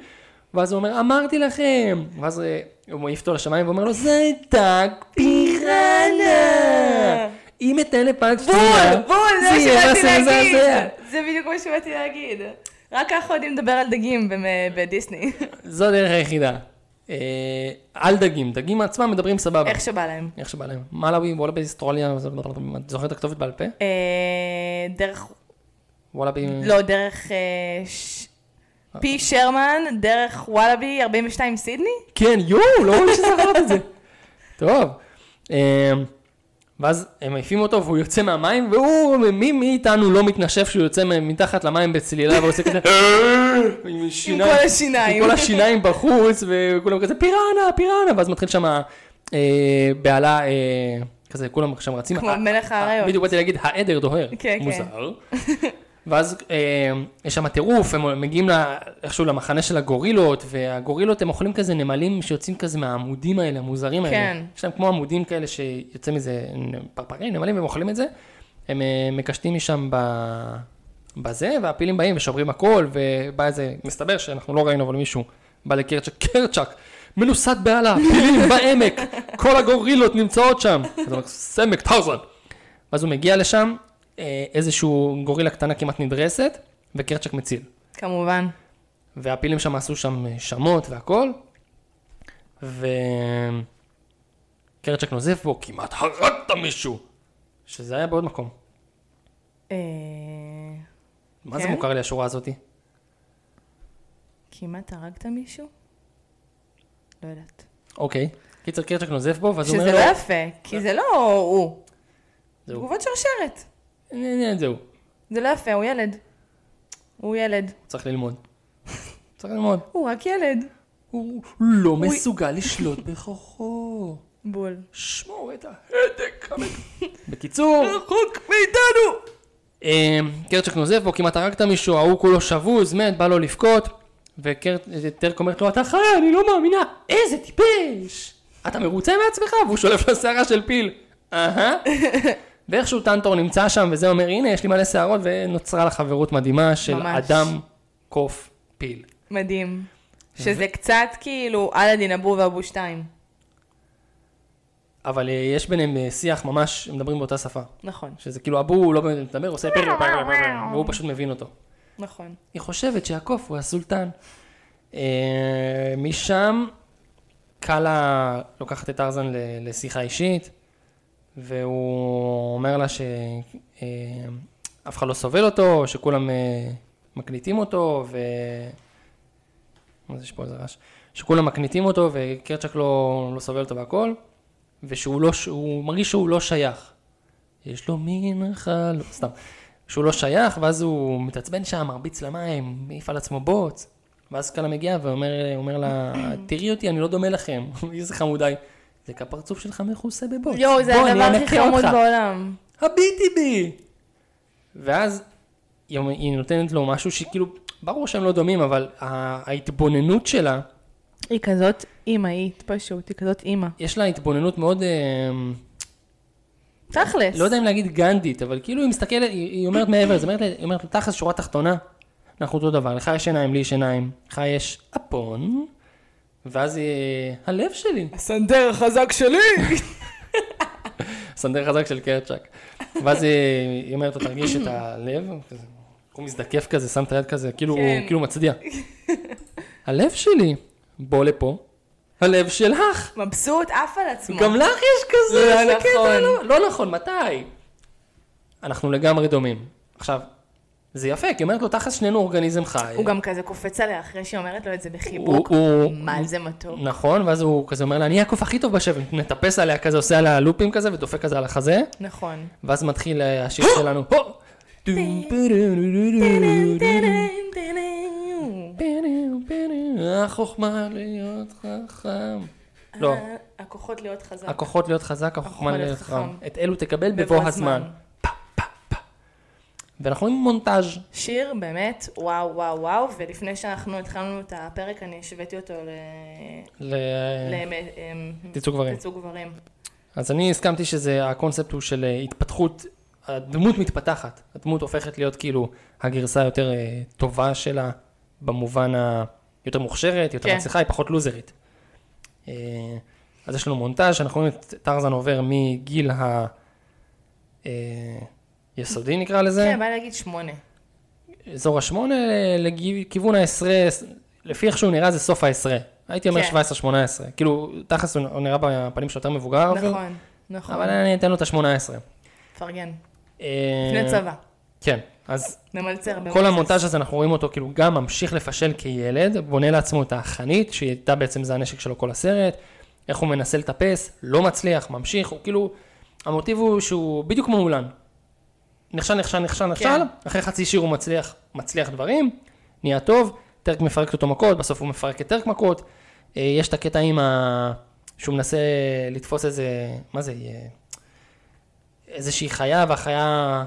ואז הוא אומר, אמרתי לכם. ואז אה, הוא מעיף אותו לשמיים ואומר לו, זה דג פיראנה. אם אתן לפג שנייה, בול, בול, זה מה שבאתי להגיד. מזעזע." זה בדיוק מה שבאתי להגיד. רק ככה יודעים לדבר על דגים במ- בדיסני. זו הדרך היחידה. אה, על דגים, דגים עצמם מדברים סבבה. איך שבא להם. איך שבא להם. מלאבי, וואלאבי, אסטרוליה, את זוכרת את הכתובת בעל פה? אה, דרך, וואלאבי, לא, דרך אה, פי שרמן, דרך וואלאבי 42 סידני? כן, יואו, לא רואים שזכרת את זה. טוב. אה, ואז הם מעיפים אותו והוא יוצא מהמים, והוא, מי מאיתנו לא מתנשף שהוא יוצא מתחת למים בצלילה ועושה כזה, עם שיניים- כל השיניים. עם כל השיניים בחוץ, וכולם כזה פיראנה, פיראנה, ואז מתחיל שם אה, בהלה, אה, כזה, כולם שם רצים. כמו מלך האריות. בדיוק באתי להגיד, העדר דוהר. כן, כן. מוזר. ואז אה, יש שם טירוף, הם מגיעים לה, איכשהו למחנה של הגורילות, והגורילות הם אוכלים כזה נמלים שיוצאים כזה מהעמודים האלה, המוזרים האלה. כן. יש להם כמו עמודים כאלה שיוצא מזה פרפרי נמלים, והם אוכלים את זה. הם אה, מקשטים משם ב... בזה, והפילים באים ושוברים הכל, ובא איזה, מסתבר שאנחנו לא ראינו, אבל מישהו בא לקרצ'ק, קרצ'ק, מנוסת בהלה, פילים בעמק, כל הגורילות נמצאות שם. אז הוא אומר, סמק, טרזן. ואז הוא מגיע לשם, איזשהו גורילה קטנה כמעט נדרסת, וקרצ'ק מציל. כמובן. והפילים שם עשו שם אה, שמות והכל, וקרצ'ק נוזף בו, כמעט הרגת מישהו, שזה היה בעוד מקום. אה, מה זה כן? מוכר לי השורה הזאתי? כמעט הרגת מישהו? לא יודעת. אוקיי. קיצר קרצ'ק נוזף בו, ואז הוא שזה אומר לא לו, יפה, כי זה לא הוא. תגובות שרשרת. "נה, נה, זהו, זה לא יפה, הוא ילד. הוא ילד. צריך ללמוד. צריך ללמוד. הוא רק ילד. הוא לא מסוגל לשלוט בכוחו. בול. שמור את ההדק. בקיצור, רחוק מאיתנו! אה, קרצ'ק נוזף בו, כמעט הרגת מישהו, ההוא כולו שבוז, מת, בא לו לבכות, וטרק אומרת לו, אתה חי, אני לא מאמינה, איזה טיפש! אתה מרוצה מעצמך? והוא שולף לו שערה של פיל. אהה. ואיכשהו טנטור נמצא שם, וזה אומר, הנה, יש לי מלא שערות, ונוצרה לה חברות מדהימה של ממש. אדם, קוף, פיל. מדהים. שזה קצת כאילו אלאדין אבו ואבו שתיים. אבל אה, יש ביניהם אה, שיח ממש, הם מדברים באותה שפה. נכון, שזה כאילו אבו הוא לא באמת מדבר, עושה פרר, והוא פשוט מבין אותו. נכון. היא חושבת שהקוף הוא הסולטן. אה, משם קאלה לוקחת את ארזן ל- לשיחה אישית, והוא אומר לה שאף אחד לא סובל אותו, שכולם אה, מקניטים אותו, ו... מה זה יש פה איזה רעש? שכולם מקניטים אותו וקרצ'ק לא, לא סובל אותו והכל, ושהוא לא, שהוא מרגיש שהוא לא שייך. יש לו מין חל... סתם. שהוא לא שייך, ואז הוא מתעצבן שם, מרביץ למים, מעיף על עצמו בוץ. ואז קאלה מגיע ואומר אומר לה, תראי אותי, אני לא דומה לכם. איזה חמודה היא. זה כי הפרצוף שלך מכוסה בבוץ. יואו, זה הדבר הכי חמוד אותך." בעולם. הביטי בי! ואז היא, היא נותנת לו משהו שכאילו, ברור שהם לא דומים, אבל ההתבוננות שלה, היא כזאת אימהית פשוט, היא כזאת אימא. יש לה התבוננות מאוד, אה, תכלס. לא יודע אם להגיד גנדית, אבל כאילו היא מסתכלת, היא, היא אומרת מעבר לזה, היא אומרת, תכלס שורה תחתונה, אנחנו אותו דבר, לך יש עיניים, לי יש עיניים, לך יש אפון, ואז היא, הלב שלי, הסנדר החזק שלי! סנדר חזק של קרצ'ק. ואז היא, אומרת לו, תרגיש את הלב, הוא מזדקף כזה, שם את היד כזה, כאילו, כן. כאילו מצדיע. הלב שלי, בוא לפה, הלב שלך. מבסוט, עף על עצמו. גם לך יש כזה, לא נכון. לא- לא נכון, מתי? אנחנו לגמרי דומים. עכשיו, זה יפה, כי היא אומרת לו, תכלס שנינו אורגניזם חי. הוא גם כזה קופץ עליה אחרי שהיא אומרת לו את זה בחיבוק. הוא- מה זה מתוק. נכון, ואז הוא כזה אומר לה, אני הקוף הכי טוב בשבט, מטפס עליה כזה, עושה עליה לופים כזה, ודופק כזה על החזה, נכון. ואז מתחיל אה, השיר שלנו, החוכמה להיות חכם. לא, אה, הכוחות להיות חזק. הכוחות להיות חזק, החוכמה להיות. חכם. את אלו תקבל בבוא הזמן. ואנחנו רואים מונטאז' שיר באמת, וואו, וואו, וואו, ולפני שאנחנו התחלנו את הפרק, אני השוויתי אותו ל... לתצוג גברים. לייצוג גברים. אז אני הסכמתי שזה, הקונספט הוא של אה, התפתחות, הדמות מתפתחת, הדמות הופכת להיות כאילו הגרסה היותר אה, טובה שלה, במובן היותר מוכשרת, יותר כן. מצליחה, היא פחות לוזרית. אה, אז יש לנו מונטאז' שאנחנו רואים את טרזן עובר מגיל ה... יסודי נקרא לזה, כן, בא להגיד שמונה. אזור השמונה לכיוון העשרה, לפי איך שהוא נראה זה סוף העשרה. הייתי אומר כן. 17-18, כאילו תכלס הוא נראה בפנים שלו יותר מבוגר, אבל- נכון, נכון. אבל אני אתן לו את ה-18. פרגן. אה, לפני צבא. כן, אז ממלצר. כל. המונטאז' הזה אנחנו רואים אותו כאילו גם ממשיך לפשל כילד, בונה לעצמו את החנית, שהיא הייתה בעצם זה הנשק שלו כל הסרט, איך הוא מנסה לטפס, לא מצליח, ממשיך, הוא כאילו, המוטיב הוא שהוא בדיוק כמו מולן. נכשל, נכשל, נכשל, נכשל, כן. אחרי חצי שיר הוא מצליח, מצליח דברים, נהיה טוב, טרק מפרק אותו מכות, בסוף הוא מפרק את טרק מכות, אה, יש את הקטע עם ה... שהוא מנסה לתפוס איזה, מה זה, אה, איזושהי חיה, והחיה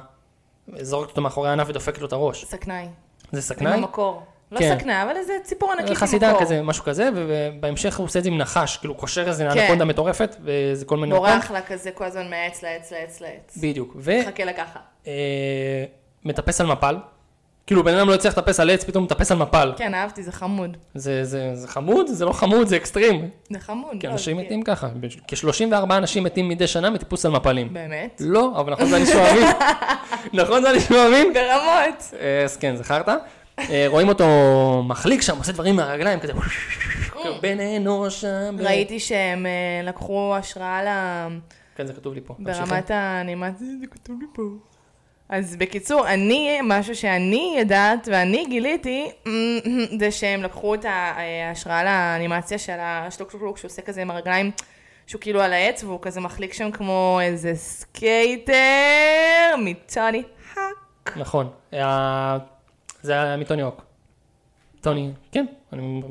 זורקת אותו מאחורי הענף ודופקת לו את הראש. סכנאי. זה עם סכנאי? המקור. לא כן. סכנאי, אבל איזה ציפור ענקית עם חסידה. כזה, משהו כזה, ובהמשך הוא עושה את זה עם נחש, כאילו קושר איזה כן. אנקונדה מטורפת, וזה כל מיני... בורח לה כזה כל הזמן מעץ לעץ לעץ לעץ. בדיוק. חכה לה ככה. ומטפס על מפל. כאילו בן אדם לא יצליח לטפס על עץ, פתאום מטפס על מפל. כן, אהבתי, זה חמוד. זה, זה, זה חמוד? זה לא חמוד, זה אקסטרים. זה חמוד. כי לא, אנשים זה- מתים ככה. כ-34 אנשים מתים מדי שנה מטיפוס על מפלים. באמת? לא, אבל נכון זה נשמע אמין. נכון זה נשמע אמין? ברמות. אה, אז כן, זכרת? אה, רואים אותו מחליק שם, עושה דברים מהרגליים, כזה, בן אנוש שם. ראיתי שהם אה, לקחו השראה ל... כן, זה כתוב לי פה. ברמת האנימציה, זה כתוב לי פה. אז בקיצור, אני, משהו שאני יודעת ואני גיליתי, זה שהם לקחו את ההשראה לאנימציה של השלוק שלוק שלוק, שהוא עושה כזה עם הרגליים, שהוא כאילו על העץ, והוא כזה מחליק שם כמו איזה skater מטוני האק. נכון. אה, זה היה מטוני הוק. טוני, כן, אני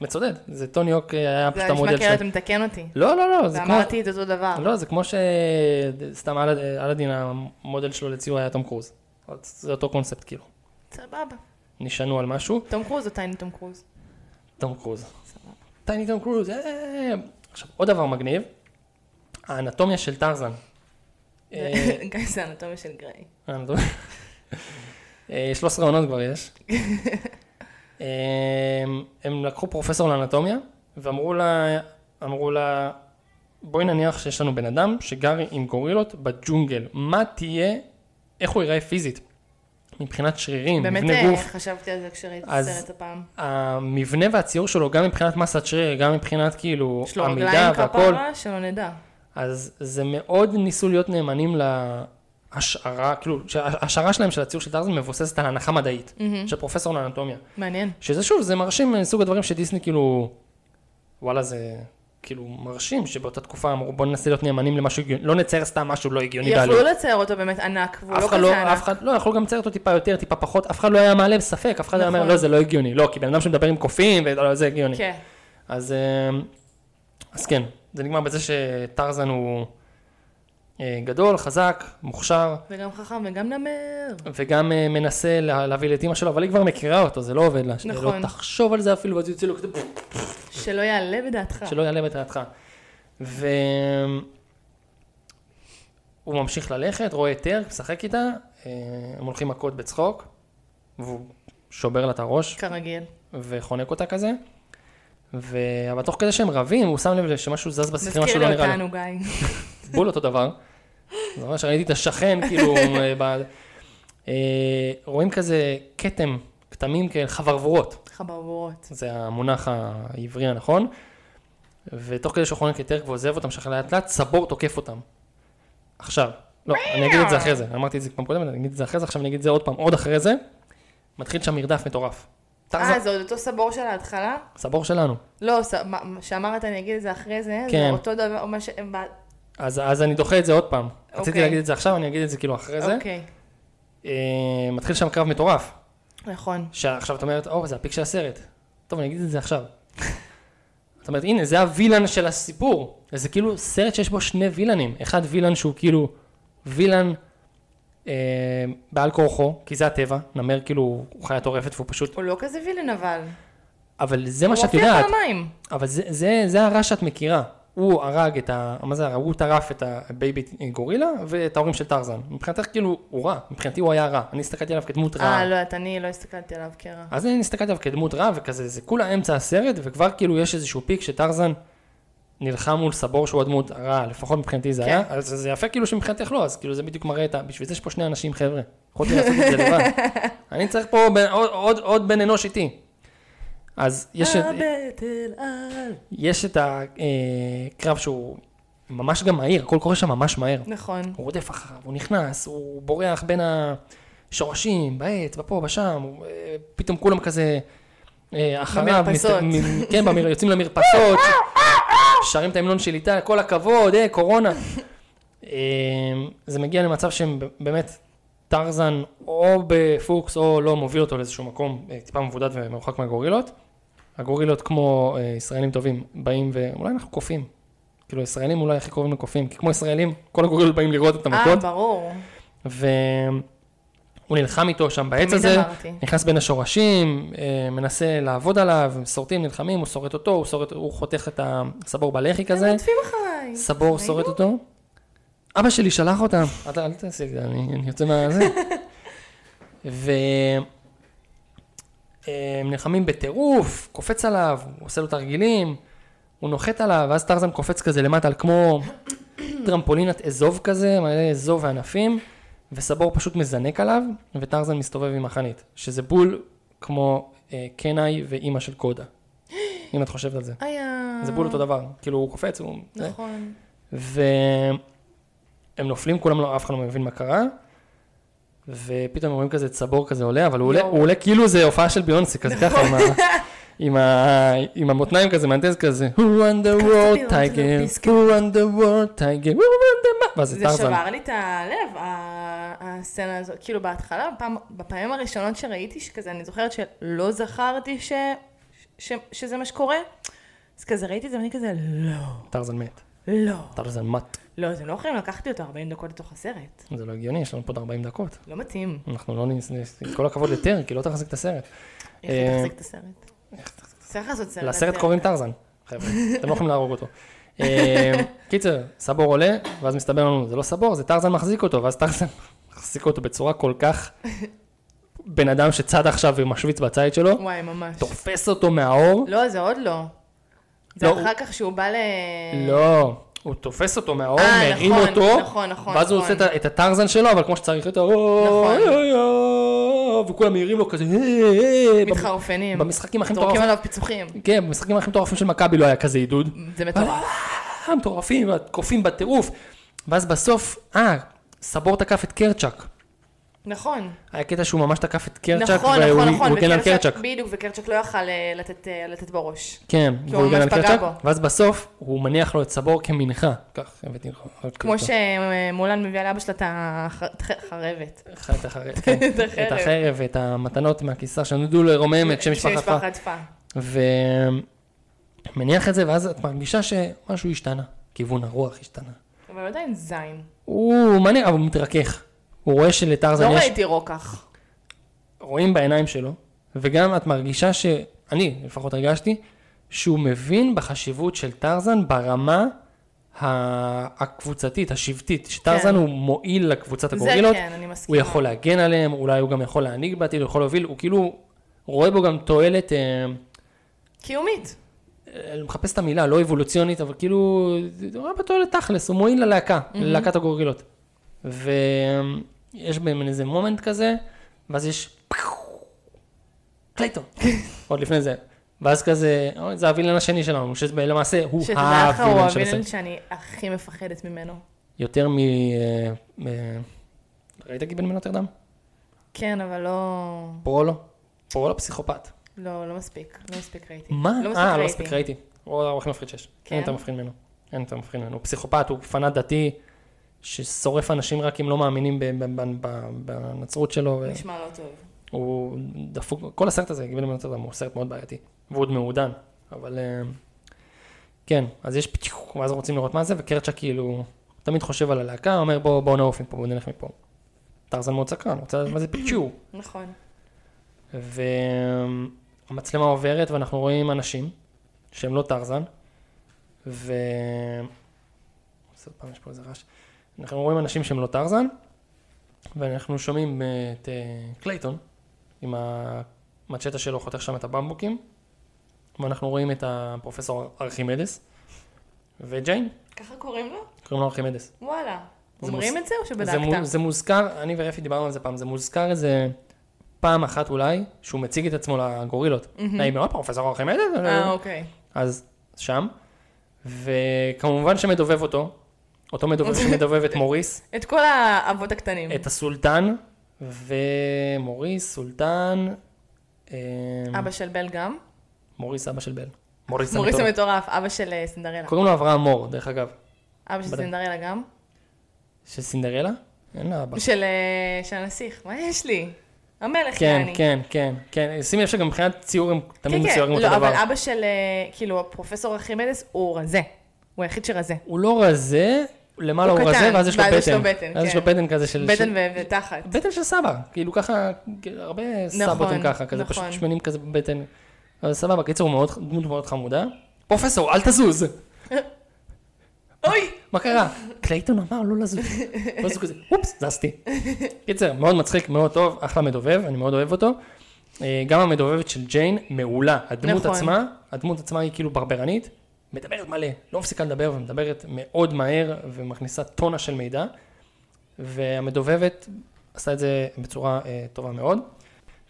מצודד. זה טוני הוק אה, היה זה פשוט נשמע המודל כאילו שלו. אתה מתקן אותי. לא, לא, לא, זה כמו... ואמרתי את אותו דבר. לא, זה כמו שסתם אלאדין, המודל שלו לציור היה תום קרוז. זה אותו קונספט כאילו. סבבה. נשענו על משהו. תום קרוז או טייני תום קרוז? תום קרוז. סבבה. טייני תום קרוז, אה. עכשיו, עוד דבר מגניב, האנטומיה של טרזן. אה, גיא זה אנטומיה של גריי. האנטומיה- אה, 13 עונות כבר יש. אה, הם לקחו פרופסור לאנטומיה, ואמרו לה, אמרו לה, בואי נניח שיש לנו בן אדם שגר עם גורילות בג'ונגל, מה תהיה, איך הוא ייראה פיזית, מבחינת שרירים, באמת מבנה אה, גוף. חשבתי על זה כשראיתי את הסרט הפעם. המבנה והציור שלו, גם מבחינת מסת שריר, גם מבחינת כאילו יש לו עמידה רגליים והכל, כפרה שלא נדע. אז זה מאוד ניסו להיות נאמנים להשערה, כאילו, שההשערה שלהם של הציור של טרזן מבוססת על הנחה מדעית, מהמם. של פרופסור לאנטומיה. מעניין. שזה שוב, זה מרשים מסוג הדברים שדיסני כאילו, וואלה זה כאילו מרשים, שבאותה תקופה אמרו בוא ננסה להיות נאמנים למשהו הגיוני, לא נצייר סתם משהו לא הגיוני יכלו בעליל. לצייר אותו באמת ענק, והוא לא אחד לא, כזה אף ענק. אחד, לא, יכלו גם לצייר אותו טיפה יותר, טיפה פחות, אף אחד לא היה מעלה בספק, אף אחד היה אומר, נכון. לא, זה לא הגיוני, לא, כי בן אדם שמדבר עם קופים, ולא, זה הגיוני. כן. אז, אה, אז כן, זה נגמר בזה שטרזן הוא גדול, חזק, מוכשר, וגם חכם וגם נמר. וגם אה, מנסה לה- להביא את אימא שלו, אבל היא כבר מכירה אותו, זה לא עובד לה. נכון. לא תחשוב על זה אפילו, ואז יוצא לו כזה, שלא יעלה בדעתך. שלא יעלה בדעתך. והוא ממשיך ללכת, רואה היתר, משחק איתה, אה, הם הולכים מכות בצחוק, והוא שובר לה את הראש כרגיל. וחונק אותה כזה. ו... אבל תוך כדי שהם רבים, הוא שם לב שמשהו זז בספרייה, משהו מזכיר לא לי נראה לו. אותנו, גיא. בול אותו דבר. זה ממש ראיתי את השכן, כאילו, אה, ב... אה, רואים כזה כתם, כתמים כאלה, חברבורות. חברבורות. זה המונח העברי הנכון. ותוך כדי שהוא חונק את טרק ועוזב אותם שחרר לאט לאט, סבור תוקף אותם. עכשיו, לא, אני אגיד את זה אחרי זה, אמרתי את זה פעם קודמת, אני אגיד את זה אחרי זה, עכשיו אני אגיד את זה עוד פעם, עוד אחרי זה, מתחיל שם מרדף מטורף. אה, זה עוד אותו סבור של ההתחלה? סבור שלנו. לא, שאמרת אני אגיד את זה אחרי זה, כן. זה אותו דבר, מה ש... ב- אז, אז אני דוחה את זה עוד פעם. רציתי אוקיי. להגיד את זה עכשיו, אני אגיד את זה כאילו אחרי זה. אוקיי, אה, מתחיל שם קרב מטורף. נכון. שעכשיו את אומרת, או, זה הפיק של הסרט. טוב, אני אגיד את זה עכשיו. זאת אומרת, הנה, זה הווילן של הסיפור. זה כאילו סרט שיש בו שני וילנים. אחד וילן שהוא כאילו villain אה, בעל כורחו, כי זה הטבע, נמר כאילו, הוא חיה טורפת והוא פשוט... הוא לא כזה villain אבל. אבל זה מה הוא שאת הופיע יודעת. פעמיים. אבל זה, זה, זה הרע שאת מכירה. הוא הרג את ה... מה זה הרע? הוא טרף את ה baby גורילה ואת ההורים של טרזן. מבחינתך כאילו, הוא רע. מבחינתי הוא היה רע. אני הסתכלתי עליו כדמות רעה. אה, לא יודעת, אני לא הסתכלתי עליו כרע. אז אני הסתכלתי עליו כדמות רע וכזה, זה כולה אמצע הסרט, וכבר כאילו יש איזשהו peak שטרזן נלחם מול סבור שהוא הדמות הרע, לפחות מבחינתי זה כן. היה, אז זה יפה כאילו שמבחינתך לא, אז כאילו זה בדיוק מראה את ה... בשביל זה יש פה שני אנשים חבר'ה, יכולתי לעשות את זה לבד. אני צריך פה בן- עוד- עוד- עוד בן אנוש איתי. אז יש את, הבטל על. יש את הקרב שהוא ממש גם מהיר, הכל קורה שם ממש מהר. נכון. הוא רודף אחריו, הוא נכנס, הוא בורח בין השורשים, בעץ, בפה, בשם, הוא, אה, פתאום כולם כזה אה, אחריו, במרפסות. מ- כן, במר... יוצאים למרפסות, שרים את ההמנון של איתה, כל הכבוד, אה, קורונה. אה, זה מגיע למצב שהם באמת, טרזן או בפוקס או לא מוביל אותו לאיזשהו מקום אה, טיפה מבודד ומרוחק מהגורילות. הגורילות כמו אה, ישראלים טובים באים ואולי אנחנו קופים. כאילו ישראלים אולי הכי קרובים לקופים, כי כמו ישראלים, כל הגורילות באים לראות את אה, המכות. ברור. והוא נלחם איתו שם בעץ הזה, אמרתי. נכנס בין השורשים, אה, מנסה לעבוד עליו, שורטים, נלחמים, הוא שורט אותו, הוא, שורט, הוא חותך את הסבור בלחי כזה, הם רודפים אחריי. סבור? שורט אותו. אבא שלי שלח אותם, אל, אל תעשי את זה, אני, אני יוצא מהזה. והם נלחמים בטירוף, קופץ עליו, הוא עושה לו תרגילים, הוא נוחת עליו, ואז טרזן קופץ כזה למטה על כמו טרמפולינת אזוב כזה, מלא אזוב וענפים, וסבור פשוט מזנק עליו, וטרזן מסתובב עם החנית, שזה בול כמו אה, קנאי ואימא של קודה. אם את חושבת על זה. היה... זה בול אותו דבר, כאילו הוא קופץ, הוא... נכון. והם נופלים, כולם לא, אף אחד לא מבין מה קרה. ופתאום רואים כזה את סבור כזה עולה, אבל הוא עולה. הוא עולה כאילו זה הופעה של ביונסי, כזה ככה, עם, ה, עם, ה, עם המותניים כזה, מהנדס כזה, who run the world tiger, who run the world tiger, who run the... ואז זה זה טרזן. שבר לי את הלב, הסצנה הזאת. כאילו בהתחלה, בפעמים הראשונות שראיתי שכזה, אני זוכרת שלא זכרתי ש, ש, שזה מה שקורה, אז כזה ראיתי את זה ואני כזה, לא. טרזן מת. לא. טרזן מת. לא, אתם לא יכולים לקחת לי אותו 40 דקות לתוך הסרט. זה לא הגיוני, יש לנו פה עוד 40 דקות. לא מתאים. אנחנו לא נס... כל הכבוד לטר, כי לא תחזיק את הסרט. איך אה, תחזיק את הסרט? צריך לעשות סרט. לסרט קוראים טרזן, חבר'ה, אתם לא יכולים להרוג אותו. אה, קיצר, סבור עולה, ואז מסתבר לנו, זה לא סבור, זה טרזן מחזיק אותו, ואז טרזן מחזיק אותו בצורה כל כך... בן אדם שצד עכשיו ומשוויץ בציד שלו, וואי, ממש. תופס אותו מהאור, לא, זה עוד לא. זה לא, אחר הוא- כך שהוא בא ל... לא, הוא תופס אותו מהאור, אה, מרים נכון, אותו, נכון, נכון, ואז הוא נכון. עושה את הטרזן שלו, אבל כמו שצריך את ה... נכון. וכולם מעירים לו כזה, "היי, היי", מתחרפנים. במשחקים הכי זורקים מטורפים, עליו פיצוחים. כן, במשחקים הכי מטורפים של מכבי לא היה כזה עידוד. זה מטורף. אה, מטורפים, קופים בטירוף. ואז בסוף, אה, סבור תקף את קרצ'ק. נכון. היה קטע שהוא ממש תקף את קרצ'ק, נכון, והוא נכון, נכון. הגן על קרצ'ק. בדיוק, וקרצ'ק לא יכל אה, לתת, אה, לתת בראש. כן, והוא הגן על קרצ'ק, בו. ואז בסוף הוא מניח לו את סבור כמנחה. כך, הבאתי לך. כמו. שמולן מביא לאבא שלה את החרבת. את החרב, כן. את החרב. את המתנות מהכיסה שנודעו לרומם את שם משפחת פח. משפחת פח. ומניח את זה, ואז את מרגישה שמשהו השתנה. כיוון הרוח השתנה. אבל עדיין זין. הוא מעניין, אבל הוא מתרכך. הוא רואה שלטרזן לא יש... ראיתי רוקח. רואים בעיניים שלו, וגם את מרגישה ש... אני לפחות הרגשתי, שהוא מבין בחשיבות של טרזן ברמה הקבוצתית, השבטית, שטרזן כן. הוא מועיל לקבוצת זה הגורילות, כן, אני מסכימה. הוא יכול להגן עליהם, אולי הוא גם יכול להנהיג בעתיד, הוא יכול להוביל, הוא כאילו רואה בו גם תועלת, אה, קיומית. אה, מחפש את המילה, לא אבולוציונית, אבל כאילו, הוא רואה בו תועלת תכלס, הוא מועיל ללהקה, ללהקת הגורילות. ויש בהם איזה moment כזה, ואז יש קלייטון, עוד לפני זה. ואז כזה, זה ה villain השני שלנו, שלמעשה הוא שתדע לך, הוא ה villain של ה villain הסרט. שאני הכי מפחדת ממנו. יותר מ... אה, אה, ראית גיבל מנוטרדם? כן, אבל לא... פרולו? פרולו פסיכופת. לא, לא מספיק. לא מספיק ראיתי. מה? לא אה, לא. מספיק ראיתי. הוא הכי מפחיד שיש. כן? אין יותר מפחיד ממנו. אין יותר מפחיד ממנו. הוא פסיכופת, הוא פנאט דתי, ששורף אנשים רק אם לא מאמינים בנצרות שלו. נשמע לא טוב. הוא דפוק, כל הסרט הזה, גיבל מנוטרדם, הוא סרט מאוד בעייתי. והוא עוד מעודן, אבל אה, כן, אז יש פתיח, ואז רוצים לראות מה זה, וקרצ'ה כאילו, תמיד חושב על הלהקה, אומר בוא, בוא נעוף מפה, בוא נלך מפה. טרזן מאוד סקרן, רוצה לדעת מה זה פיצוץ. נכון. והמצלמה עוברת ואנחנו רואים אנשים שהם לא טרזן, ו... עוד פעם יש פה איזה רעש. אנחנו רואים אנשים שהם לא טרזן, ואנחנו שומעים אה, את אה, קלייטון, עם המצ'טה שלו חותך שם את הבמבוקים, ואנחנו רואים את הפרופסור ארכימדס, וג'יין, ככה קוראים לו? קוראים לו ארכימדס. וואלה. זה אומרים מוס- את זה או זה, שבדקת? מו, זה מוזכר, אני ורפי דיברנו על זה פעם, זה מוזכר איזה פעם אחת אולי, שהוא מציג את עצמו לגורילות. היי מאוד פרופסור ארכימדס, אה, אוקיי. אז שם, וכמובן שמדובב אותו, אותו מדובב שמדובב את מוריס, את כל האבות הקטנים. את הסולטן, ומוריס, סולטן, אה, אבא של בל גם? מוריס אבא של בל. מוריס מוריס המטורף. המטורף, אבא של אה, סינדרלה. קוראים לו אברהם מור, דרך אגב. אבא של. סינדרלה גם? של סינדרלה? אין לה אבא. של אה, של הנסיך, מה יש לי? המלך כן, יעני. כן, כן, כן. שימי לב שגם מבחינת ציור הם תמיד כן, מצוירים כן, אותו לא, דבר. אבל אבא של, אה, כאילו, הפרופסור ארכימדס הוא רזה. הוא היחיד שרזה. הוא לא רזה, למעלה הוא הוא רזה, קטן, ואז יש לו ואז יש לו בטן. בטן, ואז יש כן. לו בטן כזה של... בטן ו- ותחת. בטן של סבא, כאילו ככה, הרבה סבות נכון, הם ככה, כזה נכון. פשוט שמנים כזה בבטן. אבל סבבה, קיצור, הוא מאוד, דמות מאוד חמודה. פרופסור, אל תזוז! אוי! מה קרה? קלייטון אמר לא לזוז. ואז הוא כזה, אופס, זזתי. קיצר, מאוד מצחיק, מאוד טוב, אחלה מדובב, אני מאוד אוהב אותו. אה, גם המדובבת של ג'יין מעולה. הדמות נכון. עצמה, הדמות עצמה היא כאילו ברברנית, מדברת מלא, לא מפסיקה לדבר ומדברת מאוד מהר ומכניסה טונה של מידע. והמדובבת עשתה את זה בצורה אה, טובה מאוד.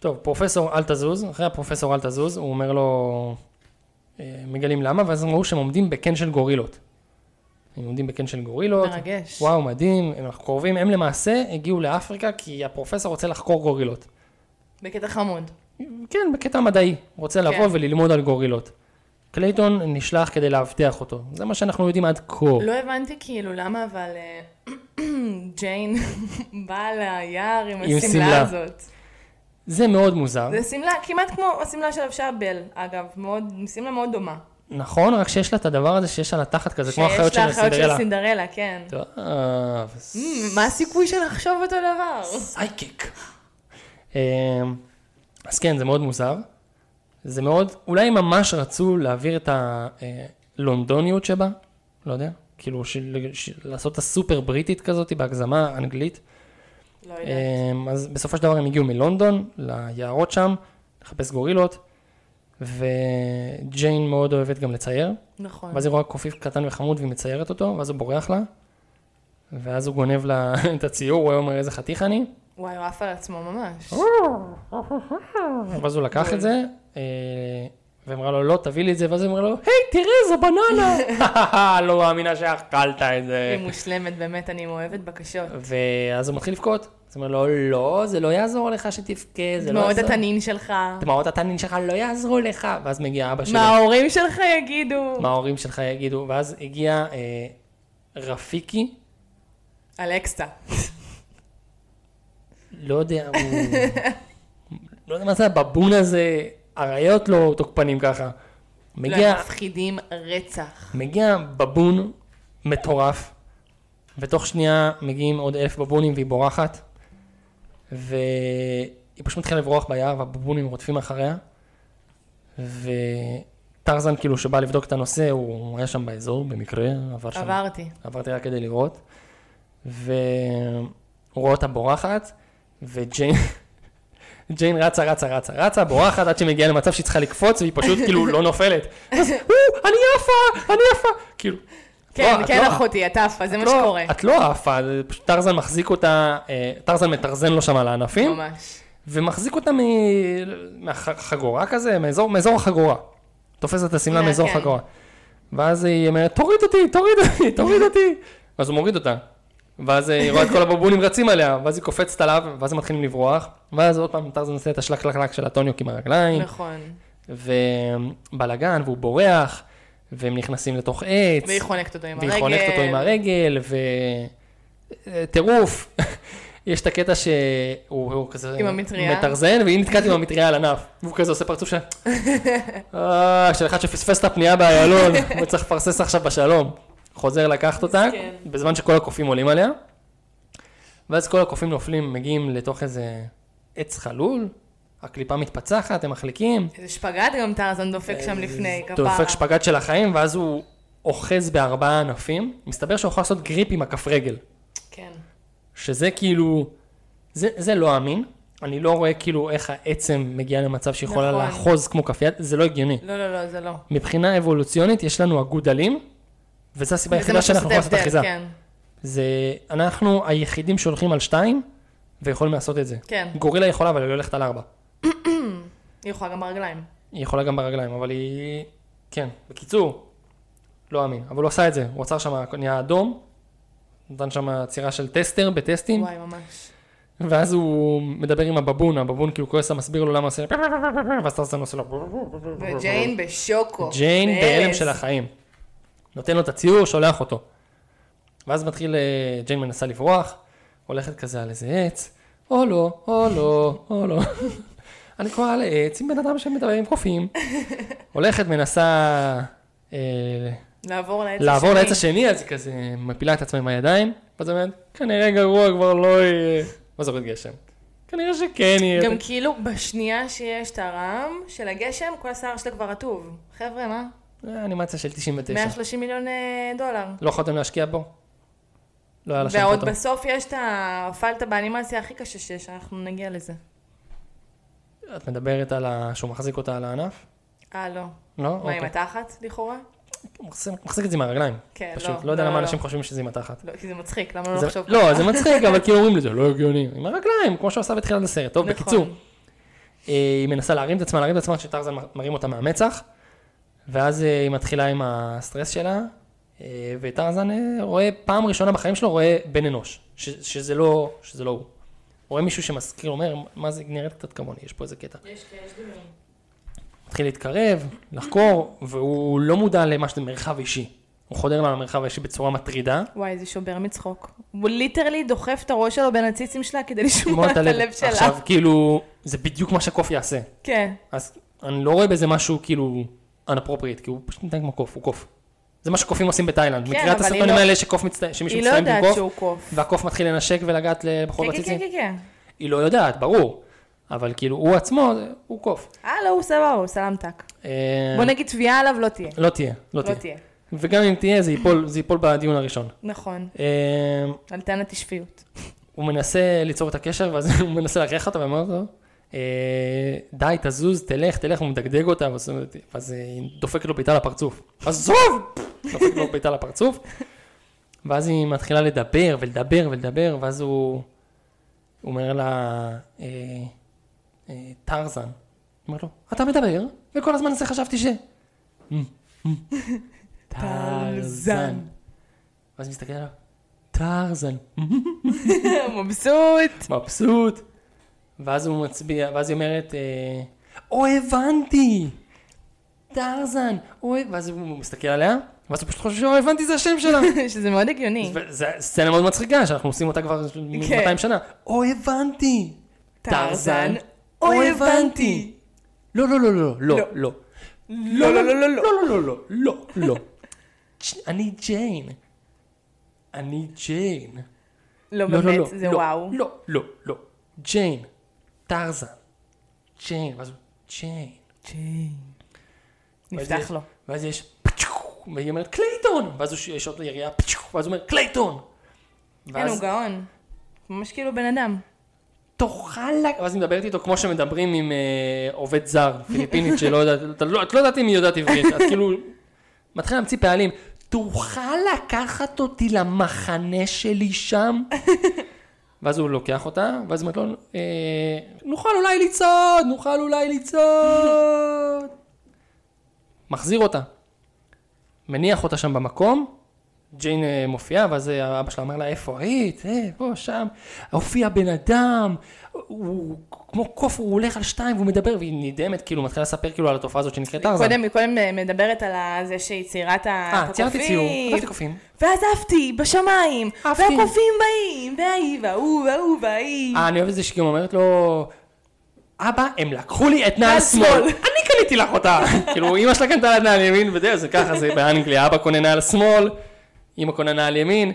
טוב, פרופסור אל תזוז, אחרי הפרופסור אל תזוז, הוא אומר לו, אה, מגלים למה, ואז הם ראו שהם עומדים בקן של גורילות. הם עומדים בקן של גורילות, מרגש. וואו, מדהים, הם אנחנו קרובים, הם למעשה הגיעו לאפריקה כי הפרופסור רוצה לחקור גורילות. בקטע חמוד. כן, בקטע מדעי, רוצה כן. לבוא וללמוד על גורילות. קלייטון נשלח כדי לאבטח אותו, זה מה שאנחנו יודעים עד כה. לא הבנתי כאילו למה אבל אה, ג'יין באה ליער עם השמלה שמלה. הזאת. זה מאוד מוזר. זה שמלה כמעט כמו השמלה של לבשה בל, אגב, מאוד, שמלה מאוד דומה. נכון, רק שיש לה את הדבר הזה שיש על התחת כזה, כמו החיות שיש לה של אחיות של סינדרלה. סינדרלה, כן. טוב, Mm, מה הסיכוי שנחשוב אותו דבר? סייקיק. אמ, אז כן, זה מאוד מוזר. זה מאוד, אולי ממש רצו להעביר את הלונדוניות שבה, לא יודע, כאילו של, של, לעשות את הסופר בריטית כזאת בהגזמה אנגלית. לא יודעת. אמ, אז בסופו של דבר הם הגיעו מלונדון, ליערות שם, לחפש גורילות, וג'יין מאוד אוהבת גם לצייר, נכון. ואז היא רואה קופיף קטן וחמוד והיא מציירת אותו, ואז הוא בורח לה, ואז הוא גונב לה את הציור, הוא אומר איזה חתיך אני, וואי, הוא עף על עצמו ממש. ואז הוא לקח את זה, ואמרה לו, לא, תביא לי את זה, ואז היא אמרה לו, היי, תראה, זו בננה. לא מאמינה שאכלת את זה. היא מושלמת, באמת, אני מאוהבת בקשות. ואז הוא מתחיל לבכות. אז הוא אומר לו, לא, זה לא יעזור לך שתבכה, זה לא דמעות יעזור. התנין שלך. דמעות התנין שלך לא יעזרו לך. ואז מגיע אבא שלו. מה ההורים שלך יגידו? מה ההורים שלך יגידו. ואז הגיע אה, רפיקי, אלכסה. לא יודע, הוא... לא יודע מה זה הבבון הזה, אריות לא תוקפנים ככה. מגיע, הם מפחידים רצח. מגיע בבון מטורף, ותוך שנייה מגיעים עוד אלף בבונים והיא בורחת, והיא פשוט מתחילה לברוח ביער והבבונים רודפים אחריה, וטרזן כאילו שבא לבדוק את הנושא, הוא היה שם באזור במקרה, עבר שם, עברתי. עברתי רק כדי לראות, והוא רואה אותה בורחת, וג'יין... ג'יין רצה, רצה, רצה, רצה, בורחת עד שהיא מגיעה למצב שהיא צריכה לקפוץ והיא פשוט כאילו לא נופלת. אז, "או, אני עפה, אני עפה. כאילו. כן, לא- את כן, לא- אחותי, את עפה, זה מה לא- שקורה. את לא עפה, פשוט טרזן מחזיק אותה, אה, טרזן מטרזן לו שם על הענפים, ממש. ומחזיק אותה מהחגורה כזה, מאזור מאזור החגורה. תופס את השמלה כן, מאזור כן. החגורה. ואז היא אומרת, תוריד אותי, תוריד אותי, תוריד אותי. ואז הוא מוריד אותה. ואז היא רואה את כל הבובונים רצים עליה, ואז היא קופצת עליו, ואז הם מתחילים לברוח, ואז עוד פעם טרזן עושה את השלק-לק-לק של הטוניוק עם הרגליים, נכון. ובלאגן, והוא בורח, והם נכנסים לתוך עץ. והיא חונקת אותו עם והיא הרגל. חונקת אותו עם הרגל, וטירוף. יש את הקטע שהוא הוא כזה עם המטריה? מטרזן, והיא נתקעת עם המטריה על ענף. והוא כזה עושה פרצוף של... אה, של אחד שפספס את הפנייה באיילון, הוא צריך לפרסס עכשיו בשלום. חוזר לקחת אותה, מסכן. בזמן שכל הקופים עולים עליה. ואז כל הקופים נופלים, מגיעים לתוך איזה עץ חלול, הקליפה מתפצחת, הם מחליקים. איזה שפגאט גם טרזן דופק שם לפני, כפרה. דופק שפגאט של החיים, ואז הוא אוחז בארבעה ענפים. מסתבר שהוא יכול לעשות גריפ עם הכף רגל. כן. שזה כאילו, זה, זה לא אמין. אני לא רואה כאילו איך העצם מגיעה למצב שיכולה נכון. לאחוז כמו כף יד, זה לא הגיוני. לא, לא, לא, זה לא. מבחינה אבולוציונית יש לנו אגודלים, וזו הסיבה היחידה שאנחנו יכולים לעשות אחיזה. כן. זה, אנחנו היחידים שהולכים על שתיים, ויכולים לעשות את זה. כן. גורילה יכולה, אבל היא הולכת על ארבע. היא יכולה גם ברגליים. היא יכולה גם ברגליים, אבל היא... כן, בקיצור, לא אמין. אבל הוא עשה את זה, הוא עצר שם, נהיה אדום, נתן שם עצירה של טסטר בטסטים, וואי, ממש. ואז הוא מדבר עם הבבון, הבבון כאילו כועס, מסביר לו למה עושה, ואז טרזן עושה לו... וג'יין בשוקו. ג'יין. בהלם של החיים. נותן לו את הציור, שולח אותו. ואז מתחיל, אה, ג'יין מנסה לברוח, הולכת כזה על איזה עץ, או לא, או לא, או לא. אני כבר על העץ עם בן אדם שמדבר עם קופים. הולכת, מנסה אה, לעבור לעץ לעבור השני. לעץ השני, אז היא כזה מפילה את עצמה עם הידיים, ואז אומרת, כנראה גרוע כבר לא יהיה. ואז יורד גשם. כנראה שכן יהיה. גם כאילו, בשנייה שיש את הרעם של הגשם, כל השיער שלה כבר רטוב. חבר'ה, מה? אה, אנימציה של 99. 130 מיליון אה, דולר. לא יכולתם להשקיע בו? לא היה לה שם ועוד פוטו. בסוף יש את הפלטה באנימציה הכי קשה שיש, אנחנו נגיע לזה. את מדברת על ה... שהוא מחזיק אותה על הענף? אה, לא. לא? מה, עם אוקיי. התחת, לכאורה? מחזיק- מחזיק את זה עם הרגליים. כן, לא. פשוט, לא יודע למה לא. אנשים חושבים שזה עם התחת. לא, כי זה מצחיק, למה לא זה- לחשוב לא, זה מצחיק, אבל כאילו אומרים לזה, לא הגיוני. עם הרגליים, כמו שהוא עשה בתחילת הסרט. טוב, נכון. בקיצור. אה, היא מנסה להרים את עצמה, להרים את עצמה, כשטרזן מרים אותה מהמצח, ואז אה, היא מתחילה עם הסטרס שלה, אה, וטרזן אה, רואה, פעם ראשונה בחיים שלו, רואה בן אנוש, ש- שזה לא שזה לא הוא. רואה מישהו שמזכיר, אומר, מה זה נראית קצת כמוני, יש פה איזה קטע. יש, יש דמיון. מתחיל להתקרב, לחקור, והוא לא מודע למה שזה מרחב אישי. הוא חודר לה למרחב האישי בצורה מטרידה. וואי, זה שובר מצחוק. הוא ליטרלי דוחף את הראש שלו בין הציצים שלה כדי לשמוע את הלב שלה. עכשיו, כאילו, זה בדיוק מה שקוף יעשה. כן. אז אני לא רואה בזה משהו כאילו unappropriate, כי הוא פשוט מתנהג כמו קוף, הוא קוף. זה מה שקופים עושים בתאילנד. כן, מכירה את היא הסרטונים לא- האלה שקוף מצט... שמישהו היא לא מצטלם עם יודעת שהוא קוף. והקוף מתחיל לנשק ולגעת לבחור כן, כן, בציצים? כן, כן. היא לא יודעת, ברור. אבל כאילו, הוא עצמו, הוא קוף. אה, לא, הוא סבבה, הוא סלמתק. אה, בוא נגיד תביעה עליו לא תהיה. לא תהיה, לא לא תהיה. וגם אם תהיה, זה ייפול, זה ייפול בדיון הראשון. נכון. אה, על טענת שפיות. הוא מנסה ליצור את הקשר, ואז הוא מנסה להכריח אותה, ואומר לו, די, תזוז, תלך, תלך, הוא מדגדג אותה, ואז ואז היא דופקת לו בעיטה לפרצוף. עזוב! דופקת לו בעיטה לפרצוף, ואז היא מתחילה לדבר ולדבר ולדבר, ואז הוא, אומר לה, אה, אה, טרזן. אומר לו, אתה מדבר? וכל הזמן הזה חשבתי ש... טרזן. ואז היא מסתכלת עליו, טרזן. מבסוט. מבסוט. ואז הוא מצביע, ואז היא אומרת, אה, או הבנתי, טרזן. ואז הוא מסתכל עליה, ואז הוא פשוט חושב שאו הבנתי זה השם שלה. שזה מאוד הגיוני. זו סצנה מאוד מצחיקה, שאנחנו עושים אותה כבר כן. 200 שנה. או הבנתי, טרזן, או הבנתי. הבנתי. לא, לא, לא, לא, לא, לא. לא, לא, לא, לא, לא. לא, לא, לא, לא, לא. אני ג'יין. אני ג'יין. לא, לא, לא, באמת, לא, זה לא, וואו. לא, לא, לא. ג'יין, טרזן, ג'יין, ואז הוא, ג'יין. נפתח לו. ואז יש פצ'וק, והיא אומרת קלייטון, ואז הוא ש- יש עוד ירייה פצ'וק, ואז הוא אומר קלייטון. כן, הוא גאון. ממש כאילו בן אדם. תאכל לה, ואז היא מדברת איתו כמו שמדברים עם אה, עובד זר, פיליפינית שלא יודעת, לא- את לא יודעת אם היא יודעת עברית, את כאילו, מתחילה להמציא פעלים. תוכל לקחת אותי למחנה שלי שם? ואז הוא לוקח אותה, ואז היא אומרת לו, אה, נוכל אולי לצעוד, נוכל אולי לצעוד. מחזיר אותה. מניח אותה שם במקום, ג'יין אה, מופיעה, ואז אה, אבא שלה אומר לה, איפה היית? אה, פה, שם. הופיע בן אדם, הוא כמו קוף, הוא הולך על שתיים והוא מדבר, והיא נדהמת, כאילו, מתחילה לספר כאילו על התופעה הזאת שנקראת טרזן. קודם, היא קודם אה, מדברת על זה שהיא ציירה את ה- אה, ציירתי ציור, הקופים. כתבתי קופים. ואז עפתי בשמיים. והקופים באים, וההיא, וההוא, וההוא, וההיא. אה, אני אוהב את זה שהיא גם אומרת לו, אבא, הם לקחו לי את נעל. שמאל." אני קניתי לך אותה. כאילו, אמא שלה קנתה לה נעל ימין, וזהו, זה ככה, זה באנגליה. אבא קונה נעל שמאל, אמא קונה נעל ימין.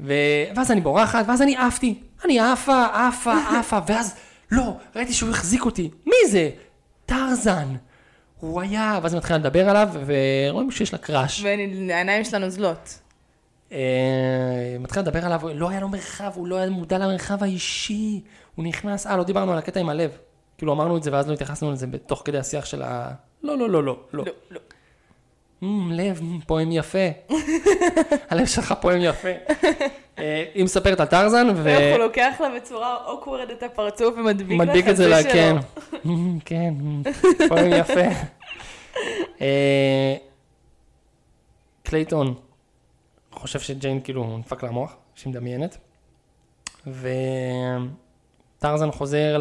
ו... ואז אני בורחת, ואז אני עפתי. אני עפה, עפה, עפה, ואז, לא, ראיתי שהוא החזיק אותי. מי זה? טרזן. הוא היה, ואז היא מתחילה לדבר עליו, ורואים שיש לה קראש. והעיניים שלה נוזלות. אה, מתחיל לדבר עליו, לא היה לו מרחב, הוא לא היה מודע למרחב האישי, הוא נכנס, אה, לא דיברנו על הקטע עם הלב. כאילו אמרנו את זה ואז לא התייחסנו לזה בתוך כדי השיח של ה... לא, לא, לא, לא, לא. לא, לא. לב, פועם יפה. הלב שלך פועם יפה. אה, היא מספרת על טרזן, ואיך הוא לוקח לה בצורה אוקוורד את הפרצוף ומדביק לה את זה, שלו. כן. כן, פועם יפה. אה, קלייטון חושב שג'יין כאילו נדפק לה המוח, שהיא מדמיינת. וטרזן חוזר.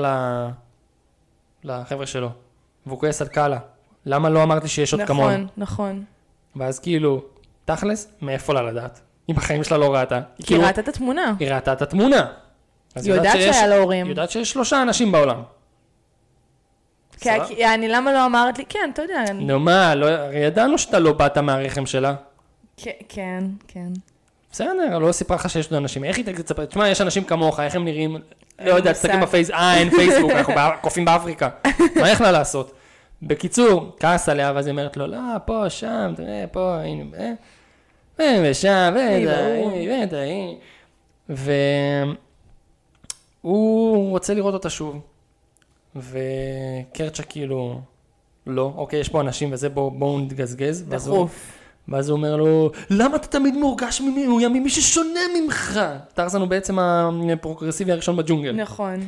לחבר'ה שלו, והוא כועס על קאלה. למה לא אמרתי שיש עוד כמוני? נכון, נכון. ואז כאילו, תכלס, מאיפה לה לדעת? היא בחיים שלה לא ראתה. כי כאילו, ראתה את התמונה. היא ראתה את התמונה. אז היא יודעת שיש- שהיה לה הורים. היא יודעת שיש שלושה אנשים בעולם. כי- אני, למה לא אמרת לי? כן, אתה יודע. נו מה, לא, הרי ידענו שאתה לא באת מהרחם שלה. כן, כן, כן. בסדר, לא סיפרה לך שיש עוד אנשים. איך היא תספר, תשמע, יש אנשים כמוך, איך הם נראים? לא יודע. תסתכל בפייס, אה, אין פייסבוק, אנחנו קופים באפריקה. מה איך לה לעשות? בקיצור, כעס עליה, ואז היא אומרת לו, לא, פה, שם, תראה, פה, הנה, אה, אה, ושם. ודאי, ודאי. והוא רוצה לראות אותה שוב. וקרצ'ה כאילו, לא, אוקיי, יש פה אנשים וזה, בואו בוא נתגזגז. הוא- דחוף. ואז הוא אומר לו, למה אתה תמיד מורגש מאוים ממי ששונה ממך? טרזן הוא בעצם הפרוגרסיבי הראשון בג'ונגל. נכון.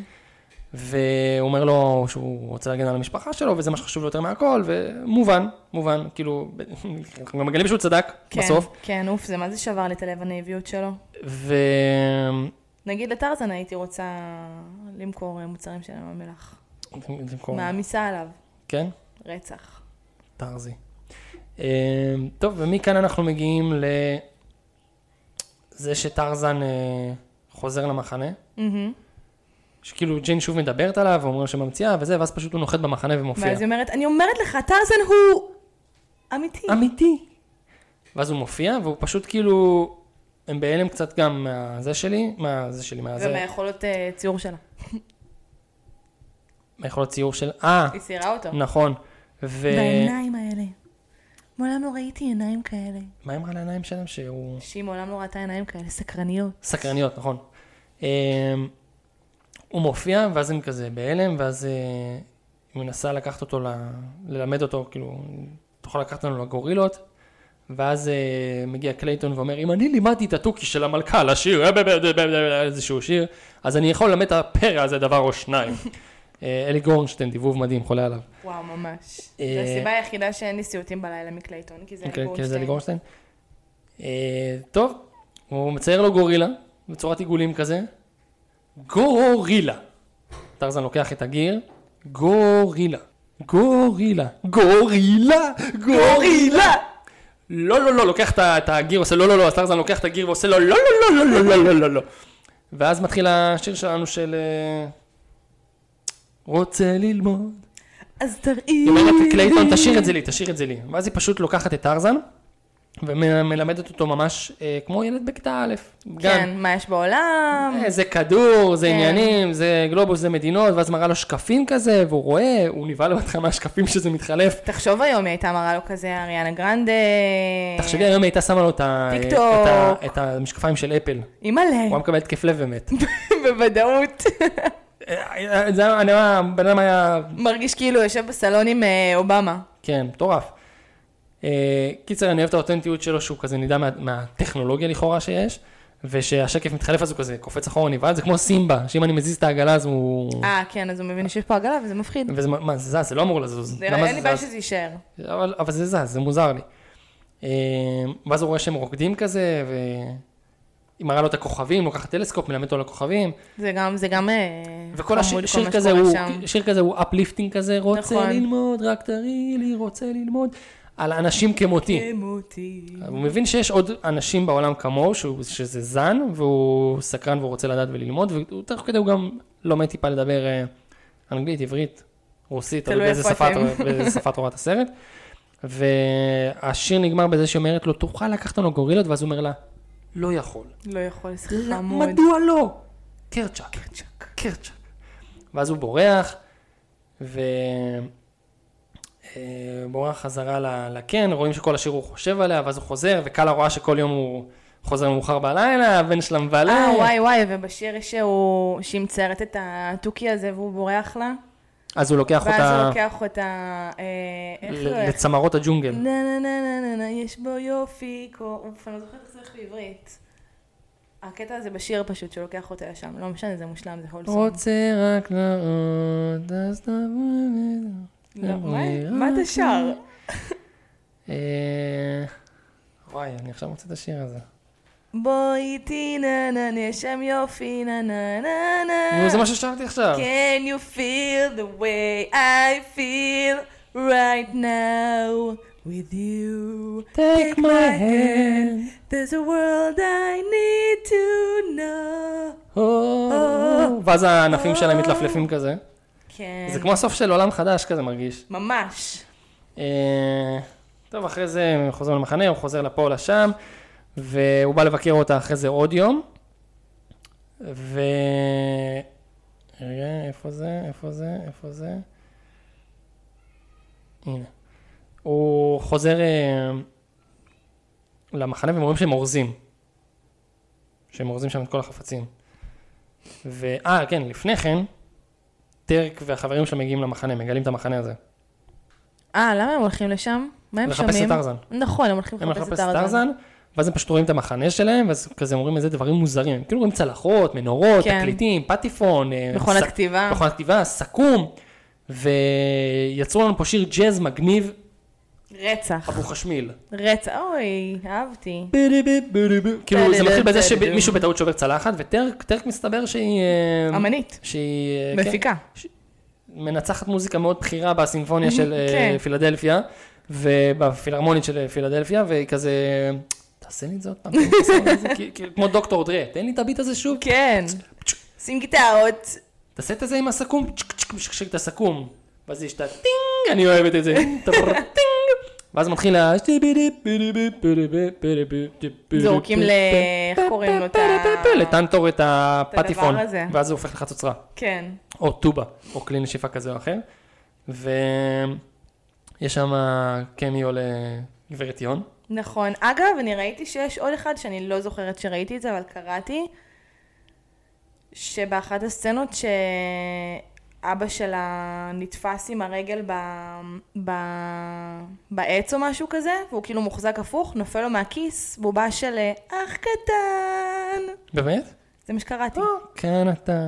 והוא אומר לו שהוא רוצה להגן על המשפחה שלו, וזה מה שחשוב לו יותר מהכל, ומובן, מובן, כאילו, אנחנו גם מגלים שהוא צדק כן, בסוף. כן, אוף, זה מה זה שבר לי את הלב הנאיביות שלו. ו... נגיד לטרזן הייתי רוצה למכור מוצרים של ים המלח. מעמיסה עליו. כן? רצח. טרזי. אה, טוב, ומכאן אנחנו מגיעים לזה שטרזן אה, חוזר למחנה. מהמם. שכאילו ג'יין שוב מדברת עליו, ואומרים שממציאה וזה, ואז פשוט הוא נוחת במחנה ומופיע. ואז היא אומרת, אני אומרת לך, טרזן הוא... אמיתי. אמיתי. ואז הוא מופיע, והוא פשוט כאילו, הם בהלם קצת גם מהזה שלי, מהזה שלי, מהזה, ומהיכולות אה, ציור שלה. מהיכולות ציור של, אה, היא ציירה אותו. נכון. ו... והעיניים האלה. מעולם לא ראיתי עיניים כאלה. מה אמרה לעיניים שלהם? שהוא... שהיא מעולם לא ראתה עיניים כאלה, סקרניות. סקרניות, נכון. הוא מופיע, ואז הם כזה בהלם, ואז אה, היא מנסה לקחת אותו, ל... ללמד אותו, כאילו, תוכל לקחת לנו לגורילות, ואז אה, מגיע קלייטון ואומר, אם אני לימדתי את התוכי של המלכה לשיר איזשהו שיר, אז אני יכול ללמד את הפרא הזה דבר או שניים. אה, אלי גורנשטיין, דיבוב מדהים, חולה עליו. וואו, ממש. אה, זו הסיבה היחידה שאין לי סיוטים בלילה מקלייטון, כי זה אלי זה אלי גורנשטיין. אה, טוב, הוא מצייר לו גורילה, בצורת עיגולים כזה. גורילה. טרזן לוקח את הגיר, גורילה. גורילה. גורילה! גורילה! לא, לא, לא, לוקח את הגיר, עושה לא, לא, לא, אז טרזן לוקח את הגיר ועושה לא, לא, לא, לא, לא, לא, לא, לא. לא, לא. ואז מתחיל השיר שלנו של... רוצה ללמוד. אז תראי. היא אומרת, קלייטון, תשאיר את זה לי, תשאיר את זה לי. ואז היא פשוט לוקחת את טרזן. ומלמדת אותו ממש אה, כמו ילד בכיתה א', כן, גן. מה יש בעולם? אה, זה כדור, זה כן. עניינים, זה גלובוס, זה מדינות, ואז מראה לו שקפים כזה, והוא רואה, הוא נבהל בהתחלה מהשקפים שזה מתחלף. תחשוב היום, היא הייתה מראה לו כזה אריאנה גרנדה. תחשבי, היום היא הייתה שמה לו את ה- את ה-. את המשקפיים של אפל. הוא אימא'לה, היה מקבל התקף לב ומת. בוודאות. אה, אה, זה היה, אני אומר, הבן אדם היה מרגיש כאילו הוא יושב בסלון עם אה, אובמה. כן, מטורף. אה, קיצר, אני אוהב את האותנטיות שלו, שהוא כזה נדע מה, מהטכנולוגיה לכאורה שיש, ושהשקף מתחלף אז הוא כזה קופץ אחורה נבהל, זה כמו סימבה, שאם אני מזיז את העגלה אז הוא... אה, כן, אז הוא מבין שיש פה עגלה וזה מפחיד. וזה, מה, זה זז, זה לא אמור לזוז. אין לי בעיה? שזה יישאר. אבל, אבל זה זז, זה מוזר לי. אה, ואז הוא רואה שהם רוקדים כזה, והיא מראה לו את הכוכבים, לוקחת טלסקופ, מלמד אותו על הכוכבים, זה גם, זה גם אה, וכל השיר שיר כזה הוא. שיר כזה הוא uplifting כזה, רוצה נכון. ללמוד, רק תראי לי, רוצה ללמוד, על אנשים כמותי. כמותי. הוא מבין שיש עוד אנשים בעולם כמוהו, שהוא, שזה זן, והוא סקרן והוא רוצה לדעת וללמוד, ותוך כדי הוא גם לומד טיפה לדבר אה, אנגלית, עברית, רוסית, תלוי באיזה שפה, באיזה שפה את הסרט. והשיר נגמר בזה שהיא אומרת לו, תוכל לקחת לנו גורילות, ואז הוא אומר לה, לא יכול. לא יכול, זה "לא, חמוד. מדוע לא? קרצ'ק. קרצ'ק. ואז הוא בורח, ו... אה, בורח חזרה לקן, רואים שכל השיר הוא חושב עליה, ואז הוא חוזר, וקאלה רואה שכל יום הוא חוזר מאוחר בלילה, הבן שלה מבלה. אה, וואי וואי, ובשיר שהוא, שהיא מציירת את התוכי הזה והוא בורח לה, אז הוא לוקח ואז הוא אותה לוקח אותה, אה? לצמרות הג'ונגל. נה נה נה נה נה נה, יש בו יופי. אוף, אני לא זוכרת איך זה הולך בעברית. הקטע הזה בשיר פשוט, שלוקח אותה לשם, לא משנה, זה מושלם, זה הולסום. רוצה רק לראות, אז תבוא... לא, מה- מה אתה שר? אה, וואי, אני עכשיו מוצא את השיר הזה. בוא איתי נה נה נה, שם יופי נה נה נה נה. נו, זה מה ששרתי עכשיו. Can you feel the way I feel right now with you? Take my hand. There's a world I need to know. או, ואז הענפים שלהם מתלפלפים כזה. כן. זה כמו הסוף של עולם חדש כזה מרגיש. ממש. אה, טוב, אחרי זה הם חוזרים למחנה, הוא חוזר לפה או לשם, והוא בא לבקר אותה אחרי זה עוד יום. ו... רגע, איפה זה? איפה זה? איפה זה? הנה. הוא חוזר אה, למחנה והם רואים שהם אורזים. שהם אורזים שם את כל החפצים. ו... אה, כן, לפני כן, טרק והחברים שלו מגיעים למחנה, מגלים את המחנה הזה. אה, למה הם הולכים לשם? מה הם לחפש שומעים? את טרזן. נכון, הם הולכים הם לחפש את טרזן. ואז הם פשוט רואים את המחנה שלהם, ואז כזה אומרים איזה דברים מוזרים. הם כאילו רואים צלחות, מנורות, כן. תקליטים, פטיפון, אה, מכונת ס- כתיבה. מכונת כתיבה, סכו"ם, ויצרו לנו פה שיר ג'אז מגניב, רצח. אבו חשמיל. רצח. אוי, אהבתי. כאילו זה מתחיל בזה שמישהו בטעות שובר צלחת, וטרק טרק מסתבר שהיא... אה, אמנית. שהיא... אה, כן, מפיקה. מנצחת מוזיקה מאוד בכירה בסימפוניה של אה, כן. פילדלפיה, ובפילהרמונית של אה, פילדלפיה, והיא כזה, תעשה לי את זה עוד פעם, תן לי את הסאונד הזה", כי- כי- כמו דוקטור דרה, תן לי את הביט הזה שוב, כן. שים גיטרות. תעשה את זה עם הסכו"ם, את הסכו"ם, ואז יש את הטינג, אני אוהבת את זה, טינג, ואז מתחיל ה... זורקים ל... איך קוראים לו? את ה- לטנטור את הפטיפון. ואז זה הופך לחצוצרה. כן. או טובה, או כלי נשיפה כזה או אחר. ויש שם קמיו לגברת יון. נכון. אגב, אני ראיתי שיש עוד אחד שאני לא זוכרת שראיתי את זה, אבל קראתי, שבאחת הסצנות שאבא שלה נתפס עם הרגל ב... ב... בעץ או משהו כזה, והוא כאילו מוחזק הפוך, נופל לו מהכיס, בובה של אה, אח קטן. באמת? זה מה שקראתי. כן, אתה...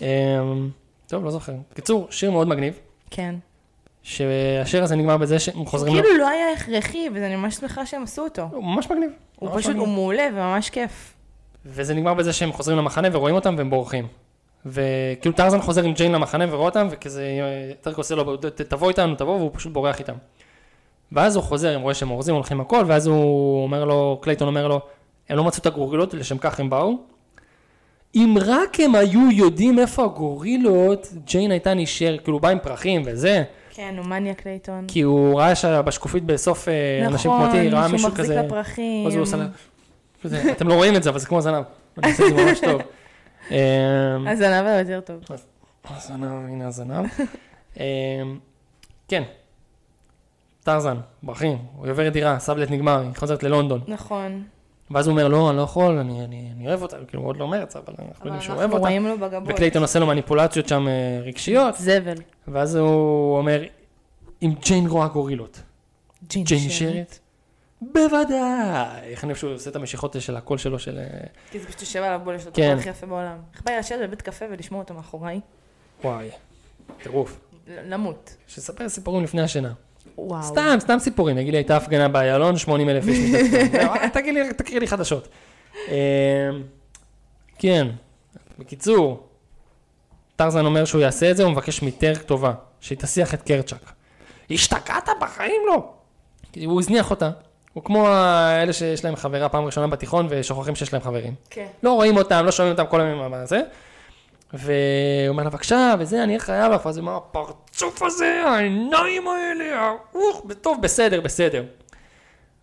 אמ, טוב, לא זוכר. בקיצור, שיר מאוד מגניב, כן. שהשיר הזה נגמר בזה שהם חוזרים... לו- כאילו לא היה הכרחי, ואני ממש שמחה שהם עשו אותו. הוא ממש מגניב. הוא ממש פשוט, מגניב. הוא מעולה וממש כיף. וזה נגמר בזה שהם חוזרים למחנה ורואים אותם והם בורחים. וכאילו טרזן חוזר עם ג'יין למחנה ורואה אותם, וכזה טרק עושה לו, "ת- תבוא איתנו, תבוא, והוא פשוט בורח איתם. ואז הוא חוזר, הם רואה שהם אורזים, הולכים הכל, ואז הוא אומר לו, קלייטון אומר לו, הם לא מצאו את הגורילות, לשם כך הם באו. אם רק הם היו יודעים איפה הגורילות, ג'יין הייתה נשאר, כאילו הוא בא עם פרחים וזה, כן, הוא מניאק קלייטון. כי הוא ראה שבשקופית בסוף אה, אנשים כמותי, ראה נכון, מישהו שהוא מחזיק כזה, לפרחים. אז הוא עושה לה, כזה, אתם לא רואים את זה, אבל זה כמו זנב, אני עושה את זה ממש טוב. אמ, הזנב היה יותר טוב. הזנב, הנה הזנב. אמ, כן, טרזן, ברכים, הוא עובר דירה, סאבלט נגמר, היא חוזרת ללונדון. נכון. ואז הוא אומר, לא, אני לא יכול, אני, אני, אני אוהב אותה, כאילו, הוא עוד לא מרץ, אבל אנחנו אבל יודעים שהוא אוהב אנחנו אותה. רואים לו בגבות. וקלייטון עושה לו מניפולציות שם אה, רגשיות, זבל. ואז הוא אומר, אם ג'יין רואה גורילות, ג'יין נשארת? בוודאי. איך אני חושב שהוא עושה את המשיכות של הקול שלו של... אה, כי זה פשוט יושב עליו בול, יש לו את כן. הכי יפה בעולם. איך בא לי לשבת בבית קפה ולשמוע אותו מאחוריי? וואי, טירוף. למות. שספר סיפורים לפני השינה. וואו. סתם, סתם סיפורים. נגיד לי, הייתה הפגנה באיילון, 80 אלף איש משתתפים. לי, תקריא לי חדשות. אה, כן, בקיצור, טרזן אומר שהוא יעשה את זה, הוא מבקש מטרק טובה, שהיא תסיח את קרצ'ק. השתגעת בחיים לא. כי הוא הזניח אותה. הוא כמו האלה שיש להם חברה פעם ראשונה בתיכון ושוכחים שיש להם חברים. כן. לא רואים אותם, לא שומעים אותם כל היום מה זה. והוא אומר לה, בבקשה, וזה, אני אהיה חייב לך, ואז הוא אומר, הפרצוף הזה, העיניים האלה, אוח, טוב, בסדר, בסדר.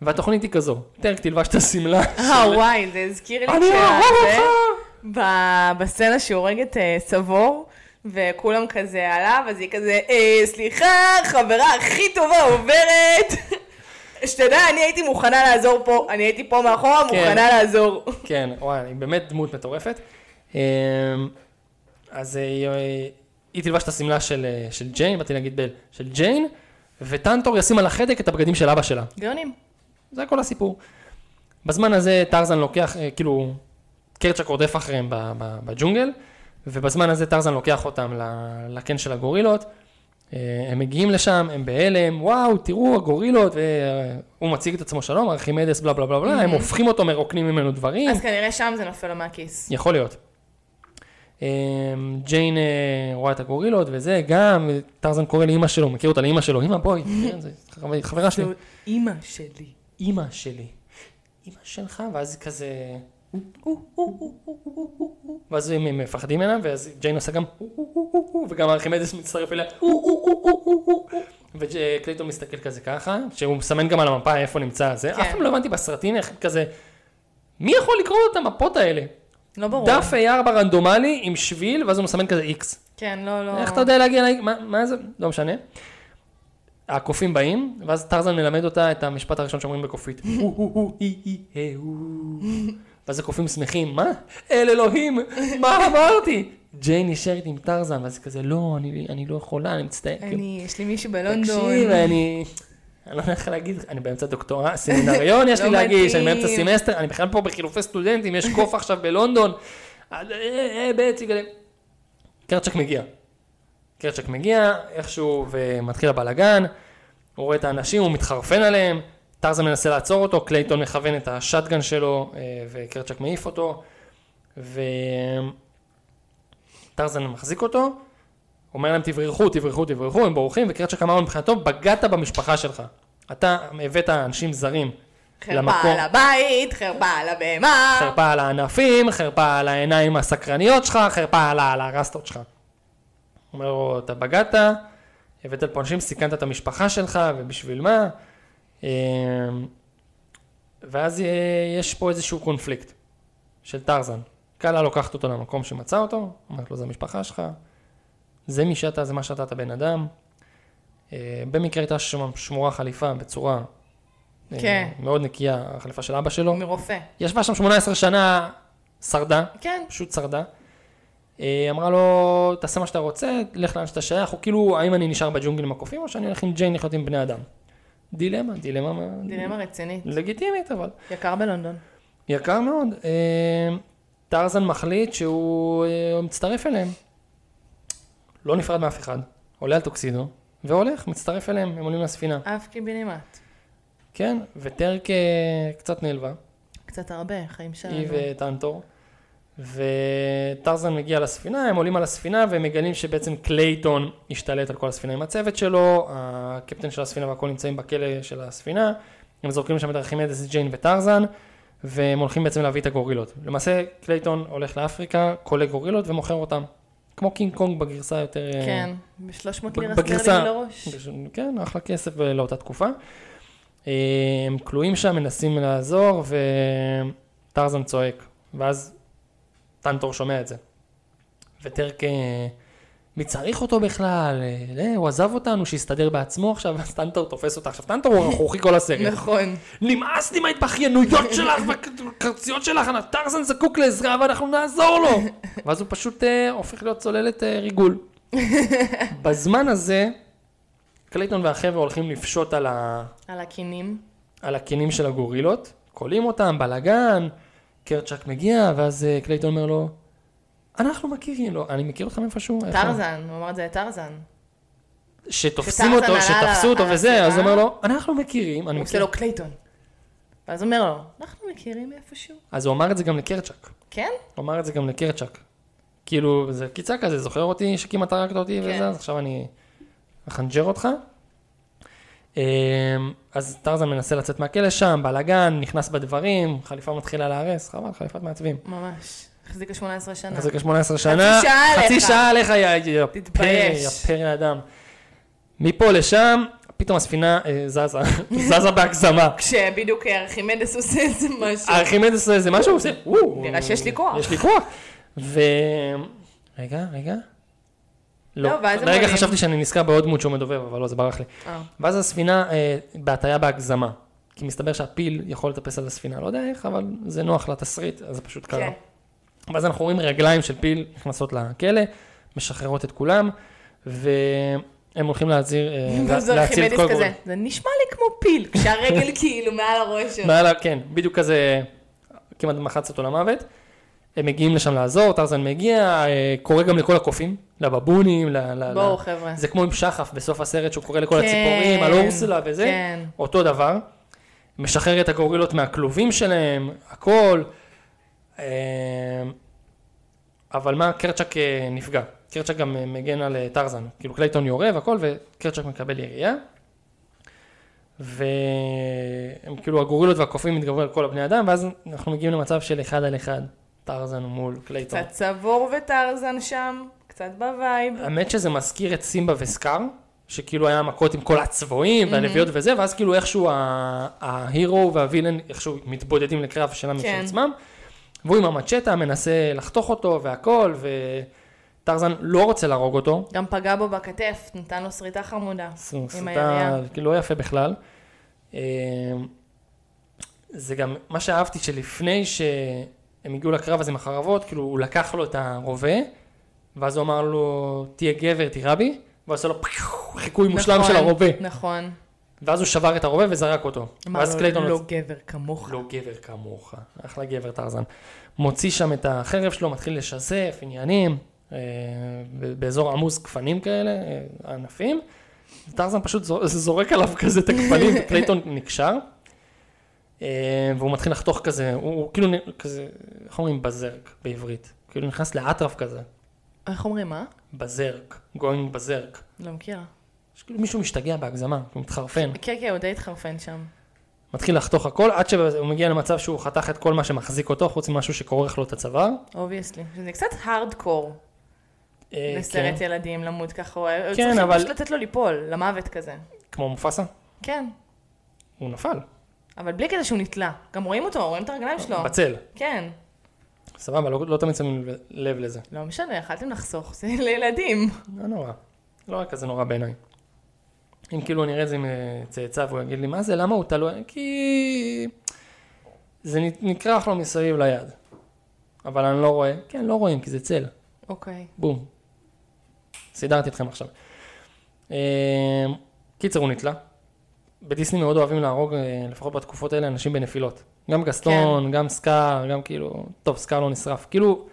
והתוכנית היא כזו, טרק תלבש את השמלה. אה, וואי, זה הזכיר לי אני אהרוג שזה- אותך! בסצנה שהוא הורג את אה, סבור, וכולם כזה עליו, אז היא כזה, אה, סליחה, חברה הכי טובה עוברת. שתדע, אני הייתי מוכנה לעזור פה, אני הייתי פה מאחורה, כן. מוכנה לעזור. כן, וואי, היא באמת דמות מטורפת. אמ, אז היא, היא תלבש את השמלה של, אה, של ג'יין, באתי להגיד בל, של ג'יין, וטנטור ישים על החדק את הבגדים של אבא שלה. גאונים. זה כל הסיפור. בזמן הזה טרזן לוקח, אה, כאילו, קרצ'ק רודף אחריהם בג'ונגל, ובזמן הזה טרזן לוקח אותם לקן של הגורילות. אה, הם מגיעים לשם, הם בהלם, וואו, תראו, הגורילות, והוא מציג את עצמו שלום, ארכימדס, בלה בלה בלה בלה, הם הופכים אותו, מרוקנים ממנו דברים. אז כנראה שם זה נופל לו מהכיס. יכול להיות. אה, ג'יין אה, רואה את הגורילות וזה, גם, טרזן קורא לאימא שלו, מכיר אותה לאימא שלו, אימא בואי, כן, חברה שלי. אימא שלי. אימא שלי, אימא שלך, ואז כזה... ואז הם מפחדים ממנה, ואז ג'יין עושה גם... וגם ארכימדס מצטרף אליה. וקלייטון מסתכל כזה ככה, שהוא מסמן גם על המפה איפה נמצא זה. כן. אף פעם לא הבנתי בסרטים איך כזה... מי יכול לקרוא את המפות האלה? לא ברור. דף A4 רנדומלי עם שביל, ואז הוא מסמן כזה X. כן, לא, לא. איך אתה יודע להגיע, ל- מה- מה זה? לא משנה. הקופים באים, ואז טרזן מלמד אותה את המשפט הראשון שאומרים בקופית. אה. ואז הקופים שמחים, מה? אל אלוהים, מה אמרתי? ג'יין נשארת עם טרזן, ואז כזה, לא, אני, אני לא יכולה, אני מצטער. כאילו, אני, יש לי מישהו בלונדון. תקשיב, אני... אני לא יודע איך להגיד, אני באמצע דוקטורט, סמינריון יש לי לא להגיד, שאני מתאים. באמצע סמסטר, אני בכלל פה בחילופי סטודנטים, יש קוף עכשיו בלונדון. אה, אה, בעצם, כזה. קרצ'ק מגיע. קרצ'ק מגיע, איכשהו, ומתחיל הבלאגן, הוא רואה את האנשים, הוא מתחרפן עליהם, טרזן מנסה לעצור אותו, קלייטון מכוון את השטגן שלו, אה, וקרצ'ק מעיף אותו, וטרזן מחזיק אותו, אומר להם תברחו, תברחו, תברחו, הם בורחים, וקרצ'ק אמר לו מבחינתו, בגדת במשפחה שלך. אתה הבאת אנשים זרים חרפה למקום. על הבית, חרפה על הבהמה. חרפה על הענפים, חרפה על העיניים הסקרניות שלך, חרפה על על הרסטות שלך. אומר לו, אתה בגדת, הבאת לפה אנשים, סיכנת את המשפחה שלך, ובשביל מה? אה, ואז יש פה איזשהו קונפליקט של טרזן. קאלה לוקחת אותו למקום שמצא אותו, אומרת לו, זה המשפחה שלך, זה מי שאתה, זה מה שאתה, אתה בן אדם. אה, במקרה הייתה שם שמורה חליפה בצורה אה, כן. מאוד נקייה, החליפה של אבא שלו. מרופא. ישבה שם 18 שנה, שרדה, כן. פשוט שרדה. אמרה לו, תעשה מה שאתה רוצה, לך לאן שאתה שייך, או כאילו, האם אני נשאר בג'ונגל עם הקופים, או שאני הולך עם ג'יין לחיות עם בני אדם. דילמה, דילמה, מה- דילמה רצינית. לגיטימית, אבל יקר בלונדון. יקר מאוד. אה, טרזן מחליט שהוא אה, מצטרף אליהם. לא נפרד מאף אחד, עולה על טוקסידו, והולך, מצטרף אליהם, הם עולים לספינה. אף קיבינימט. כן, וטרק אה, קצת נעלבה, קצת הרבה, חיים שלנו. היא וטנטור. וטרזן מגיע לספינה, הם עולים על הספינה והם מגלים שבעצם קלייטון השתלט על כל הספינה עם הצוות שלו, הקפטן של הספינה והכל נמצאים בכלא של הספינה, הם זורקים לשם את ארכימדס, ג'יין וטרזן, והם הולכים בעצם להביא את הגורילות. למעשה קלייטון הולך לאפריקה, כולא גורילות ומוכר אותם. כמו קינג קונג בגרסה יותר... אה, כן, ב-300 ב- לירה סטרלינג לראש. כן, אחלה כסף לאותה תקופה. אה, הם כלואים שם, מנסים לעזור, וטרזן צועק. ואז טנטור שומע את זה. וטרק, מי צריך אותו בכלל? אה, הוא עזב אותנו, שיסתדר בעצמו עכשיו, אז טנטור תופס אותה. עכשיו, טנטור הוא רכרוכי כל הסרט. נכון. נמאס לי מההתבכיינויות שלך והקרציות שלך, טרזן זקוק לעזרה ואנחנו נעזור לו. ואז הוא פשוט אה, הופך להיות צוללת אה, ריגול. בזמן הזה, קלייטון והחבר'ה הולכים לפשוט על, ה... על הקינים. על הקינים של הגורילות, כולאים אותם, בלאגן, קרצ'אק מגיע, ואז אה, קלייטון אומר לו, אנחנו מכירים, לא, אני מכיר אותך מאיפשהו. איפה?" טרזן, הוא אמר את זה לטרזן. שתופסים אותו, שתפסו אותו וזה, אז הוא. אומר לו, אנחנו מכירים, אני הוא עושה מכיר. לו קלייטון. ואז הוא אומר לו, אנחנו מכירים איפשהו. אז הוא אמר את זה גם לקרצ'אק. כן? הוא אמר את זה גם לקרצ'אק. כאילו, זה קיצה כזה, זוכר אותי שכמעט הרגת אותי כן. וזה, אז עכשיו אני אחנג'ר אותך. אמ, אז טרזן מנסה לצאת מהכלא שם, בלאגן, נכנס בדברים, חליפה מתחילה להרס, חבל, חליפת מעצבים. ממש. החזיקה 18 שנה. אחרי 18 שנה, שעה חצי עליך. שעה עליך, יא יא פרא, תתבייש. יא פרא אדם. מפה לשם, פתאום הספינה אה, זזה, זזה בהגזמה. כשבדיוק ארכימדס עושה איזה משהו. ארכימדס עושה איזה משהו, הוא עושה. נראה שיש לי כוח. יש לי כוח. ו... רגע, רגע. לא, לא, ואז רגע. חשבתי שאני נזכר בעוד דמות שהוא מדובב, אבל לא, זה ברח לי. אה. ואז הספינה אה, בהטיה בהגזמה. כי מסתבר שהפיל יכול לטפס על הספינה, לא יודע איך, אבל זה נוח לתסריט, אז זה פשוט קרה. כן. ואז אנחנו רואים רגליים של פיל נכנסות לכלא, משחררות את כולם, והם הולכים להזהיר, אה, להציל את כל כזה. זה נשמע לי כמו פיל, כשהרגל כאילו מעל הראש שלו. מעל כן, בדיוק כזה, כמעט מחץ אותו למוות. הם מגיעים לשם לעזור, טרזן מגיע, אה, קורא גם לכל הקופים, לבבונים, ל... ל- בואו ל- חבר'ה. זה כמו עם שחף בסוף הסרט שהוא קורא לכל כן, הציפורים, על אורסולה וזה, כן. אותו דבר. משחרר את הגורילות מהכלובים שלהם, הכל. אה, אבל מה, קרצ'ק אה, נפגע. קרצ'ק גם אה, מגן על טרזן. כאילו קלייטון יורה והכל, וקרצ'ק מקבל ירייה. והם כאילו הגורילות והקופים מתגברים על כל הבני אדם, ואז אנחנו מגיעים למצב של אחד על אחד. טרזן מול קלייטון. קצת סאבור וטרזן שם, קצת ב vibe. האמת שזה מזכיר את סימבה וסקאר, שכאילו היה מכות עם כל הצבועים והלביאות וזה, ואז כאילו איכשהו ה hero וה villain איכשהו מתבודדים לקרב שלהם כן. משל עצמם, והוא עם המצ'טה מנסה לחתוך אותו והכל, וטרזן לא רוצה להרוג אותו, גם פגע בו בכתף, נתן לו שריטה חמודה. הירייה. כאילו לא יפה בכלל. אה, זה גם, מה שאהבתי שלפני שהם הגיעו לקרב הזה עם החרבות, כאילו הוא לקח לו את הרובה, ואז הוא אמר לו, תהיה גבר, תירה בי, ואז עשה לו חיקוי מושלם נכון, של הרובה. נכון. ואז הוא שבר את הרובה וזרק אותו. אמר לו, קלייטון... לא רצ- גבר כמוך. לא גבר כמוך, אחלה גבר טרזן. מוציא שם את החרב שלו, מתחיל לשזף, עניינים, אה, באזור עמוס גפנים כאלה, אה, ענפים. טרזן פשוט זו- זורק עליו כזה את הגפנים, וקלייטון נקשר. אה, והוא מתחיל לחתוך כזה, הוא, הוא כאילו כזה, איך אומרים בזרק בעברית? כאילו נכנס לאטרף כזה, איך אומרים, מה? בזרק, going בזרק. לא מכירה. שכאילו מישהו משתגע בהגזמה, הוא מתחרפן. כן, כן, הוא די התחרפן שם. מתחיל לחתוך הכל, עד שהוא מגיע למצב שהוא חתך את כל מה שמחזיק אותו, חוץ ממשהו שכורך לו את הצוואר. obviously. זה קצת הארדקור אה, לסרט כן, ילדים למות ככה. הוא כן, צריכים אבל- פשוט לתת לו ליפול, למוות כזה. כמו מופסה. כן. הוא נפל, אבל בלי קטע שהוא נתלה. גם רואים אותו, רואים את הרגליים שלו. בצל. כן. סבבה, לא, לא תמיד שמים לב לזה. לא משנה, יכלתם לחסוך, זה לילדים. לא נורא. לא רק כזה נורא בעיניי. אם כאילו אני אראה את זה עם אה, צאצא והוא יגיד לי, מה זה, למה הוא תלוי? כי זה נקרח לו מסביב ליד. אבל אני לא רואה. כן, לא רואים, כי זה צל. אוקיי. בום. סידרתי אתכם עכשיו. אה, קיצר, הוא נתלה. בדיסני מאוד אוהבים להרוג, אה, לפחות בתקופות האלה, אנשים בנפילות. גם גסטון, כן. גם סקאר, גם כאילו, טוב, סקאר לא נשרף. כאילו,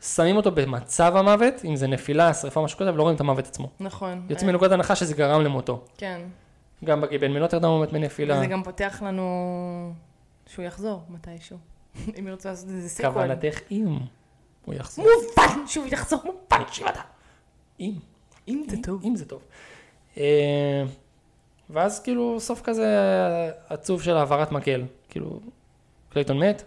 שמים אותו במצב המוות, אם זה נפילה, שריפה, משהו כזה, ולא רואים את המוות עצמו. נכון. יוצאים אה, מנקודת הנחה שזה גרם למותו. כן. גם בגיבן מנוטרדם הוא מת מנפילה. וזה גם פותח לנו שהוא יחזור מתישהו. אם ירצו לעשות איזה sequel. כוונתך אם הוא יחזור. מובן שהוא יחזור, מובן שהוא יחזור. אם. אם זה טוב. אם זה טוב. ואז כאילו סוף כזה עצוב של העברת מקל. כאילו, קלייטון מת,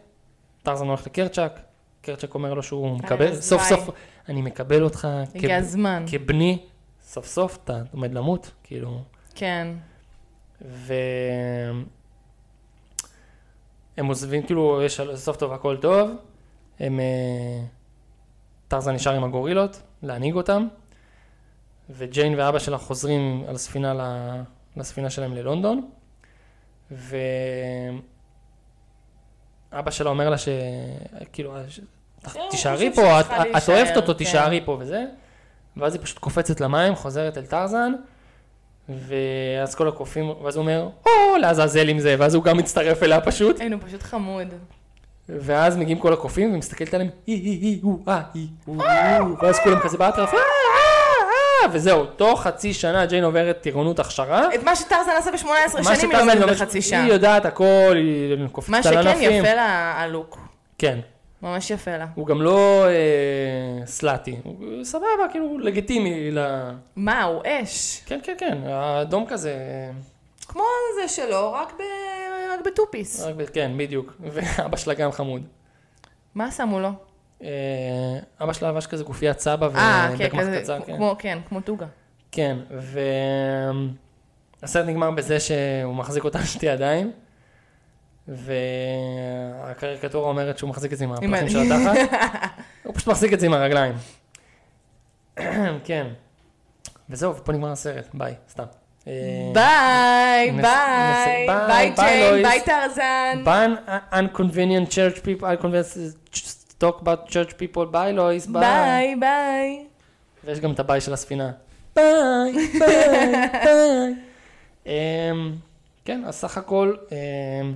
טרזן הולך לקרצ'אק, קרצ'אק אומר לו שהוא מקבל, סוף ביי. סוף אני מקבל אותך הזמן. כבני, סוף סוף אתה עומד למות, כאילו. כן. והם עוזבים, כאילו, יש סוף טוב, הכל טוב. הם... אה, טרזן נשאר עם הגורילות, להנהיג אותם. וג'יין ואבא שלה חוזרים על הספינה, ל- לספינה שלהם ללונדון. ואבא שלה אומר לה ש... כאילו, ש- כן, הוא תישארי פה, את, את אוהבת אותו, כן. תישארי פה וזה. ואז היא פשוט קופצת למים, חוזרת אל טרזן. ואז כל הקופים, ואז הוא אומר, או, לעזאזל עם זה, ואז הוא גם מצטרף אליה פשוט. אין, הוא פשוט חמוד. ואז מגיעים כל הקופים, והיא מסתכלת עליהם, היא, היא, היא, הוא, אה, היא, הוא, הוא, ואז כולם כזה באטרף, אה, אה, אה, וזהו, תוך חצי שנה ג'יין עוברת טירונות הכשרה. את מה שטרזן עשה ב-18 מה שנים היא לומדת לומד- בחצי שעה. היא יודעת הכל, היא מה קופצת על שכן ענפים. יפה לה הלוק. כן. ממש יפה לה. הוא גם לא אה, סלאטי, הוא סבבה, כאילו, לגיטימי ל... מה, הוא אש. כן, כן, כן, האדום כזה, כמו זה שלו, רק ב- רק בטופיס. רק ב- כן, בדיוק, ואבא שלה גם חמוד. מה שמו לו? אה, אבא שלה לבש כזה גופיית סבא אה, כן, ובקמח כזה, קצר, כן. כמו, כן, כמו טוגה. כן, והסרט נגמר בזה שהוא מחזיק אותה שתי ידיים, והקריקטורה אומרת שהוא מחזיק את זה עם הפרחים של התחת, הוא פשוט מחזיק את זה עם הרגליים. כן. וזהו, ופה נגמר הסרט, ביי, סתם. אה, ביי, ביי, ביי, ביי ביי, ג'יין. ביי טרזן. ביי unconvenient church people, unconvenient talk about church people, ביי לואיס, ביי. ביי, ביי. ויש גם את הביי של הספינה. ביי, ביי, ביי. אמ, כן, אז סך הכל אמ,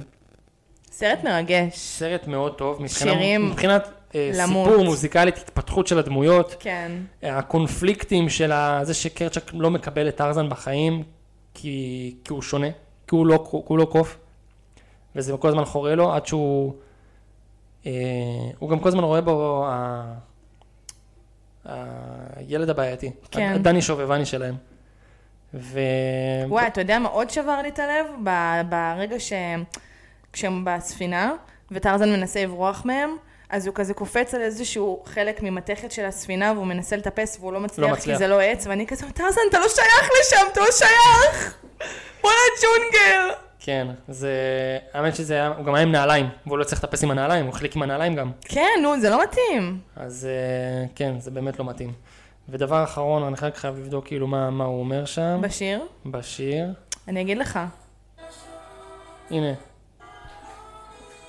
סרט מרגש. סרט מאוד טוב. מבחינה- שירים מבחינת למות. סיפור מוזיקלית, התפתחות של הדמויות, כן. אה, הקונפליקטים של ה- זה שקרצ'ק לא מקבל את טרזן בחיים, כי כי הוא שונה, כי הוא לא- כי הוא לא קוף, וזה כל הזמן חורה לו, עד שהוא... אה, הוא גם כל הזמן רואה בו ה- הילד הבעייתי. כן. הדני שובבני שלהם. ו... וואי, אתה יודע מה עוד שבר לי את הלב? ברגע ש... כשהם בספינה, וטרזן מנסה לברוח מהם, אז הוא כזה קופץ על איזשהו חלק ממתכת של הספינה, והוא מנסה לטפס, והוא לא מצליח, מצליח. כי זה לא עץ, ואני כזה, טרזן, אתה לא שייך לשם, אתה לא שייך! בוא לג'ונגל! כן, זה... האמת שזה היה... הוא גם היה עם נעליים, והוא לא צריך לטפס עם הנעליים, הוא החליק עם הנעליים גם. כן, נו, זה לא מתאים. אז אה, כן, זה באמת לא מתאים. ודבר אחרון, אני רק חייב לבדוק כאילו מה, מה הוא אומר שם, בשיר, בשיר. אני אגיד לך. הנה.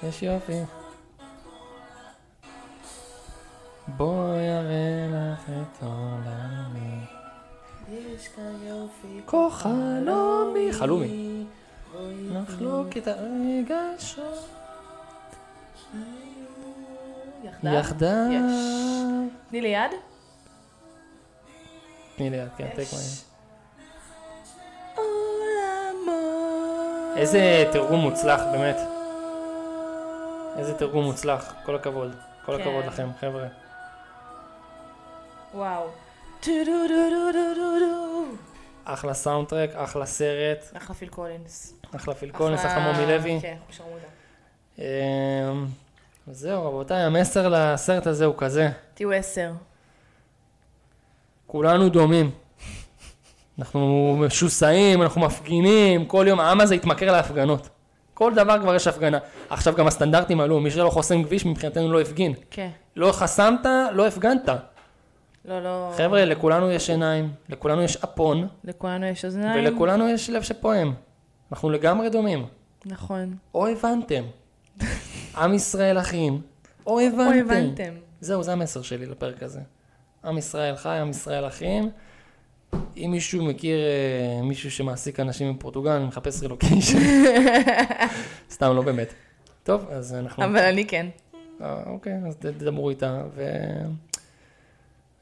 יש יופי. בואי אראה לך את עולמי. כה חלומי. חלומי. נחלוק את הרגשות יחדיו. יש. תני לי יד. תני לי יד, כן, תק מה עולמות. איזה תרגום מוצלח, באמת. איזה תרגום מוצלח, כל הכבוד. כל כן. הכבוד לכם, חבר'ה. וואו. אחלה soundtrack, אחלה סרט, אחלה פיל קולינס. אחלה פיל קולינס, אחלה- אחלה מומי לוי. כן, שרמוטה. אמ, זהו, רבותיי, המסר לסרט הזה הוא כזה, תהיו עשר. כולנו דומים. אנחנו משוסעים, אנחנו מפגינים, כל יום העם הזה התמכר להפגנות. כל דבר כבר יש הפגנה. עכשיו גם הסטנדרטים עלו, מי שלא חוסם כביש מבחינתנו לא הפגין. כן. לא חסמת, לא הפגנת. לא, לא... חבר'ה, לכולנו יש עיניים, לכולנו יש אפון, לכולנו יש אוזניים. ולכולנו יש לב שפועם. אנחנו לגמרי דומים. נכון. או הבנתם. עם ישראל אחים, או או הבנתם. הבנתם. זהו, זה המסר שלי לפרק הזה. עם ישראל חי, עם ישראל אחים. אם מישהו מכיר אה, מישהו שמעסיק אנשים מפורטוגל, אני מחפש רילוקיישן. סתם, לא באמת. טוב, אז אנחנו... אבל אני כן. אה, אוקיי, אז תדברו איתה, ו...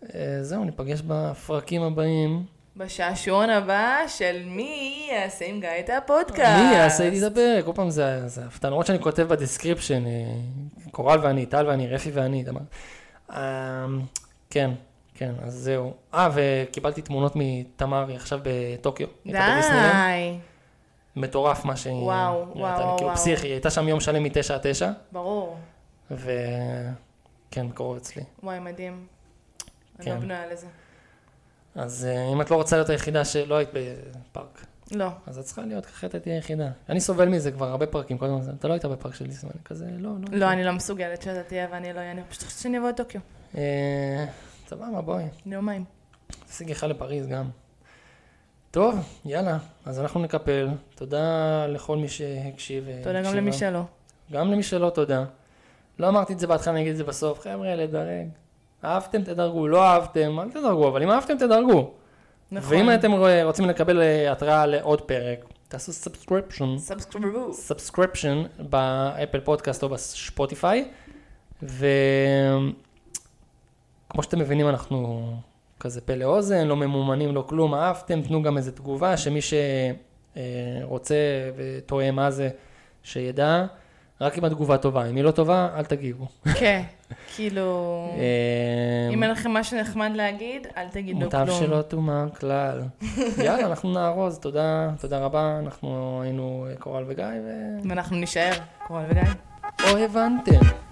אה, זהו, ניפגש בפרקים הבאים. בשעשועון הבא של מי יעשה עם גיא את הפודקאסט. מי יעשה איתי את הפרק? כל פעם זה הפתעה, למרות שאני כותב ב description, אה, קורל ואני, טל ואני, רפי ואני, אתה. אה, כן, כן, אז זהו. אה, וקיבלתי תמונות מתמר, היא עכשיו בטוקיו. די. מטורף מה שהיא... וואו, היא וואו, וואו, כאילו. פסיכי, היא הייתה שם יום שלם מתשע עד תשע, ברור. וכן, קרוב אצלי. וואי, מדהים. אני כן. לא בנויה לזה. אז אה, אם את לא רוצה להיות היחידה שלא היית בפארק, לא. אז את צריכה להיות ככה, אתה תהיה היחידה. אני סובל מזה כבר הרבה פרקים, כל הזמן, אתה לא היית בפארק של דיסמן, כזה, לא, לא. לא, אני לא מסוגלת שאתה תהיה ואני לא אהיה. אני פשוט חושבת שאני אבוא לטוקיו. אה, סבבה, בואי. יומיים. תשיג אחד לפריז גם. טוב, יאללה, אז אנחנו נקפל. תודה לכל מי שהקשיב. תודה גם. למי שלא. גם למי שלא, תודה. לא אמרתי את זה בהתחלה, אני אגיד את זה בסוף. חבר'ה, לדרג. אהבתם, תדרגו. לא אהבתם, אל תדרגו, אבל אם אהבתם, תדרגו. נכון. ואם אתם רוצים לקבל אה, התראה לעוד פרק, תעשו subscription. סאבסקריבו. subscription באפל פודקאסט או בספוטיפיי, וכמו שאתם מבינים אנחנו כזה פה לאוזן, לא ממומנים, לא כלום, אהבתם, תנו גם איזה תגובה, שמי שרוצה ותוהה מה זה, שידע, רק אם התגובה טובה, אם היא לא טובה, אל תגיבו. כן. כאילו... אה, אם אין לכם משהו נחמד להגיד, אל תגידו מוטב כלום. שלא תומר כלל. יאללה, אנחנו נארוז, תודה, תודה רבה, אנחנו היינו אה, קורל וגיא, ו... ואנחנו נישאר, קורל וגיא. או הבנתם.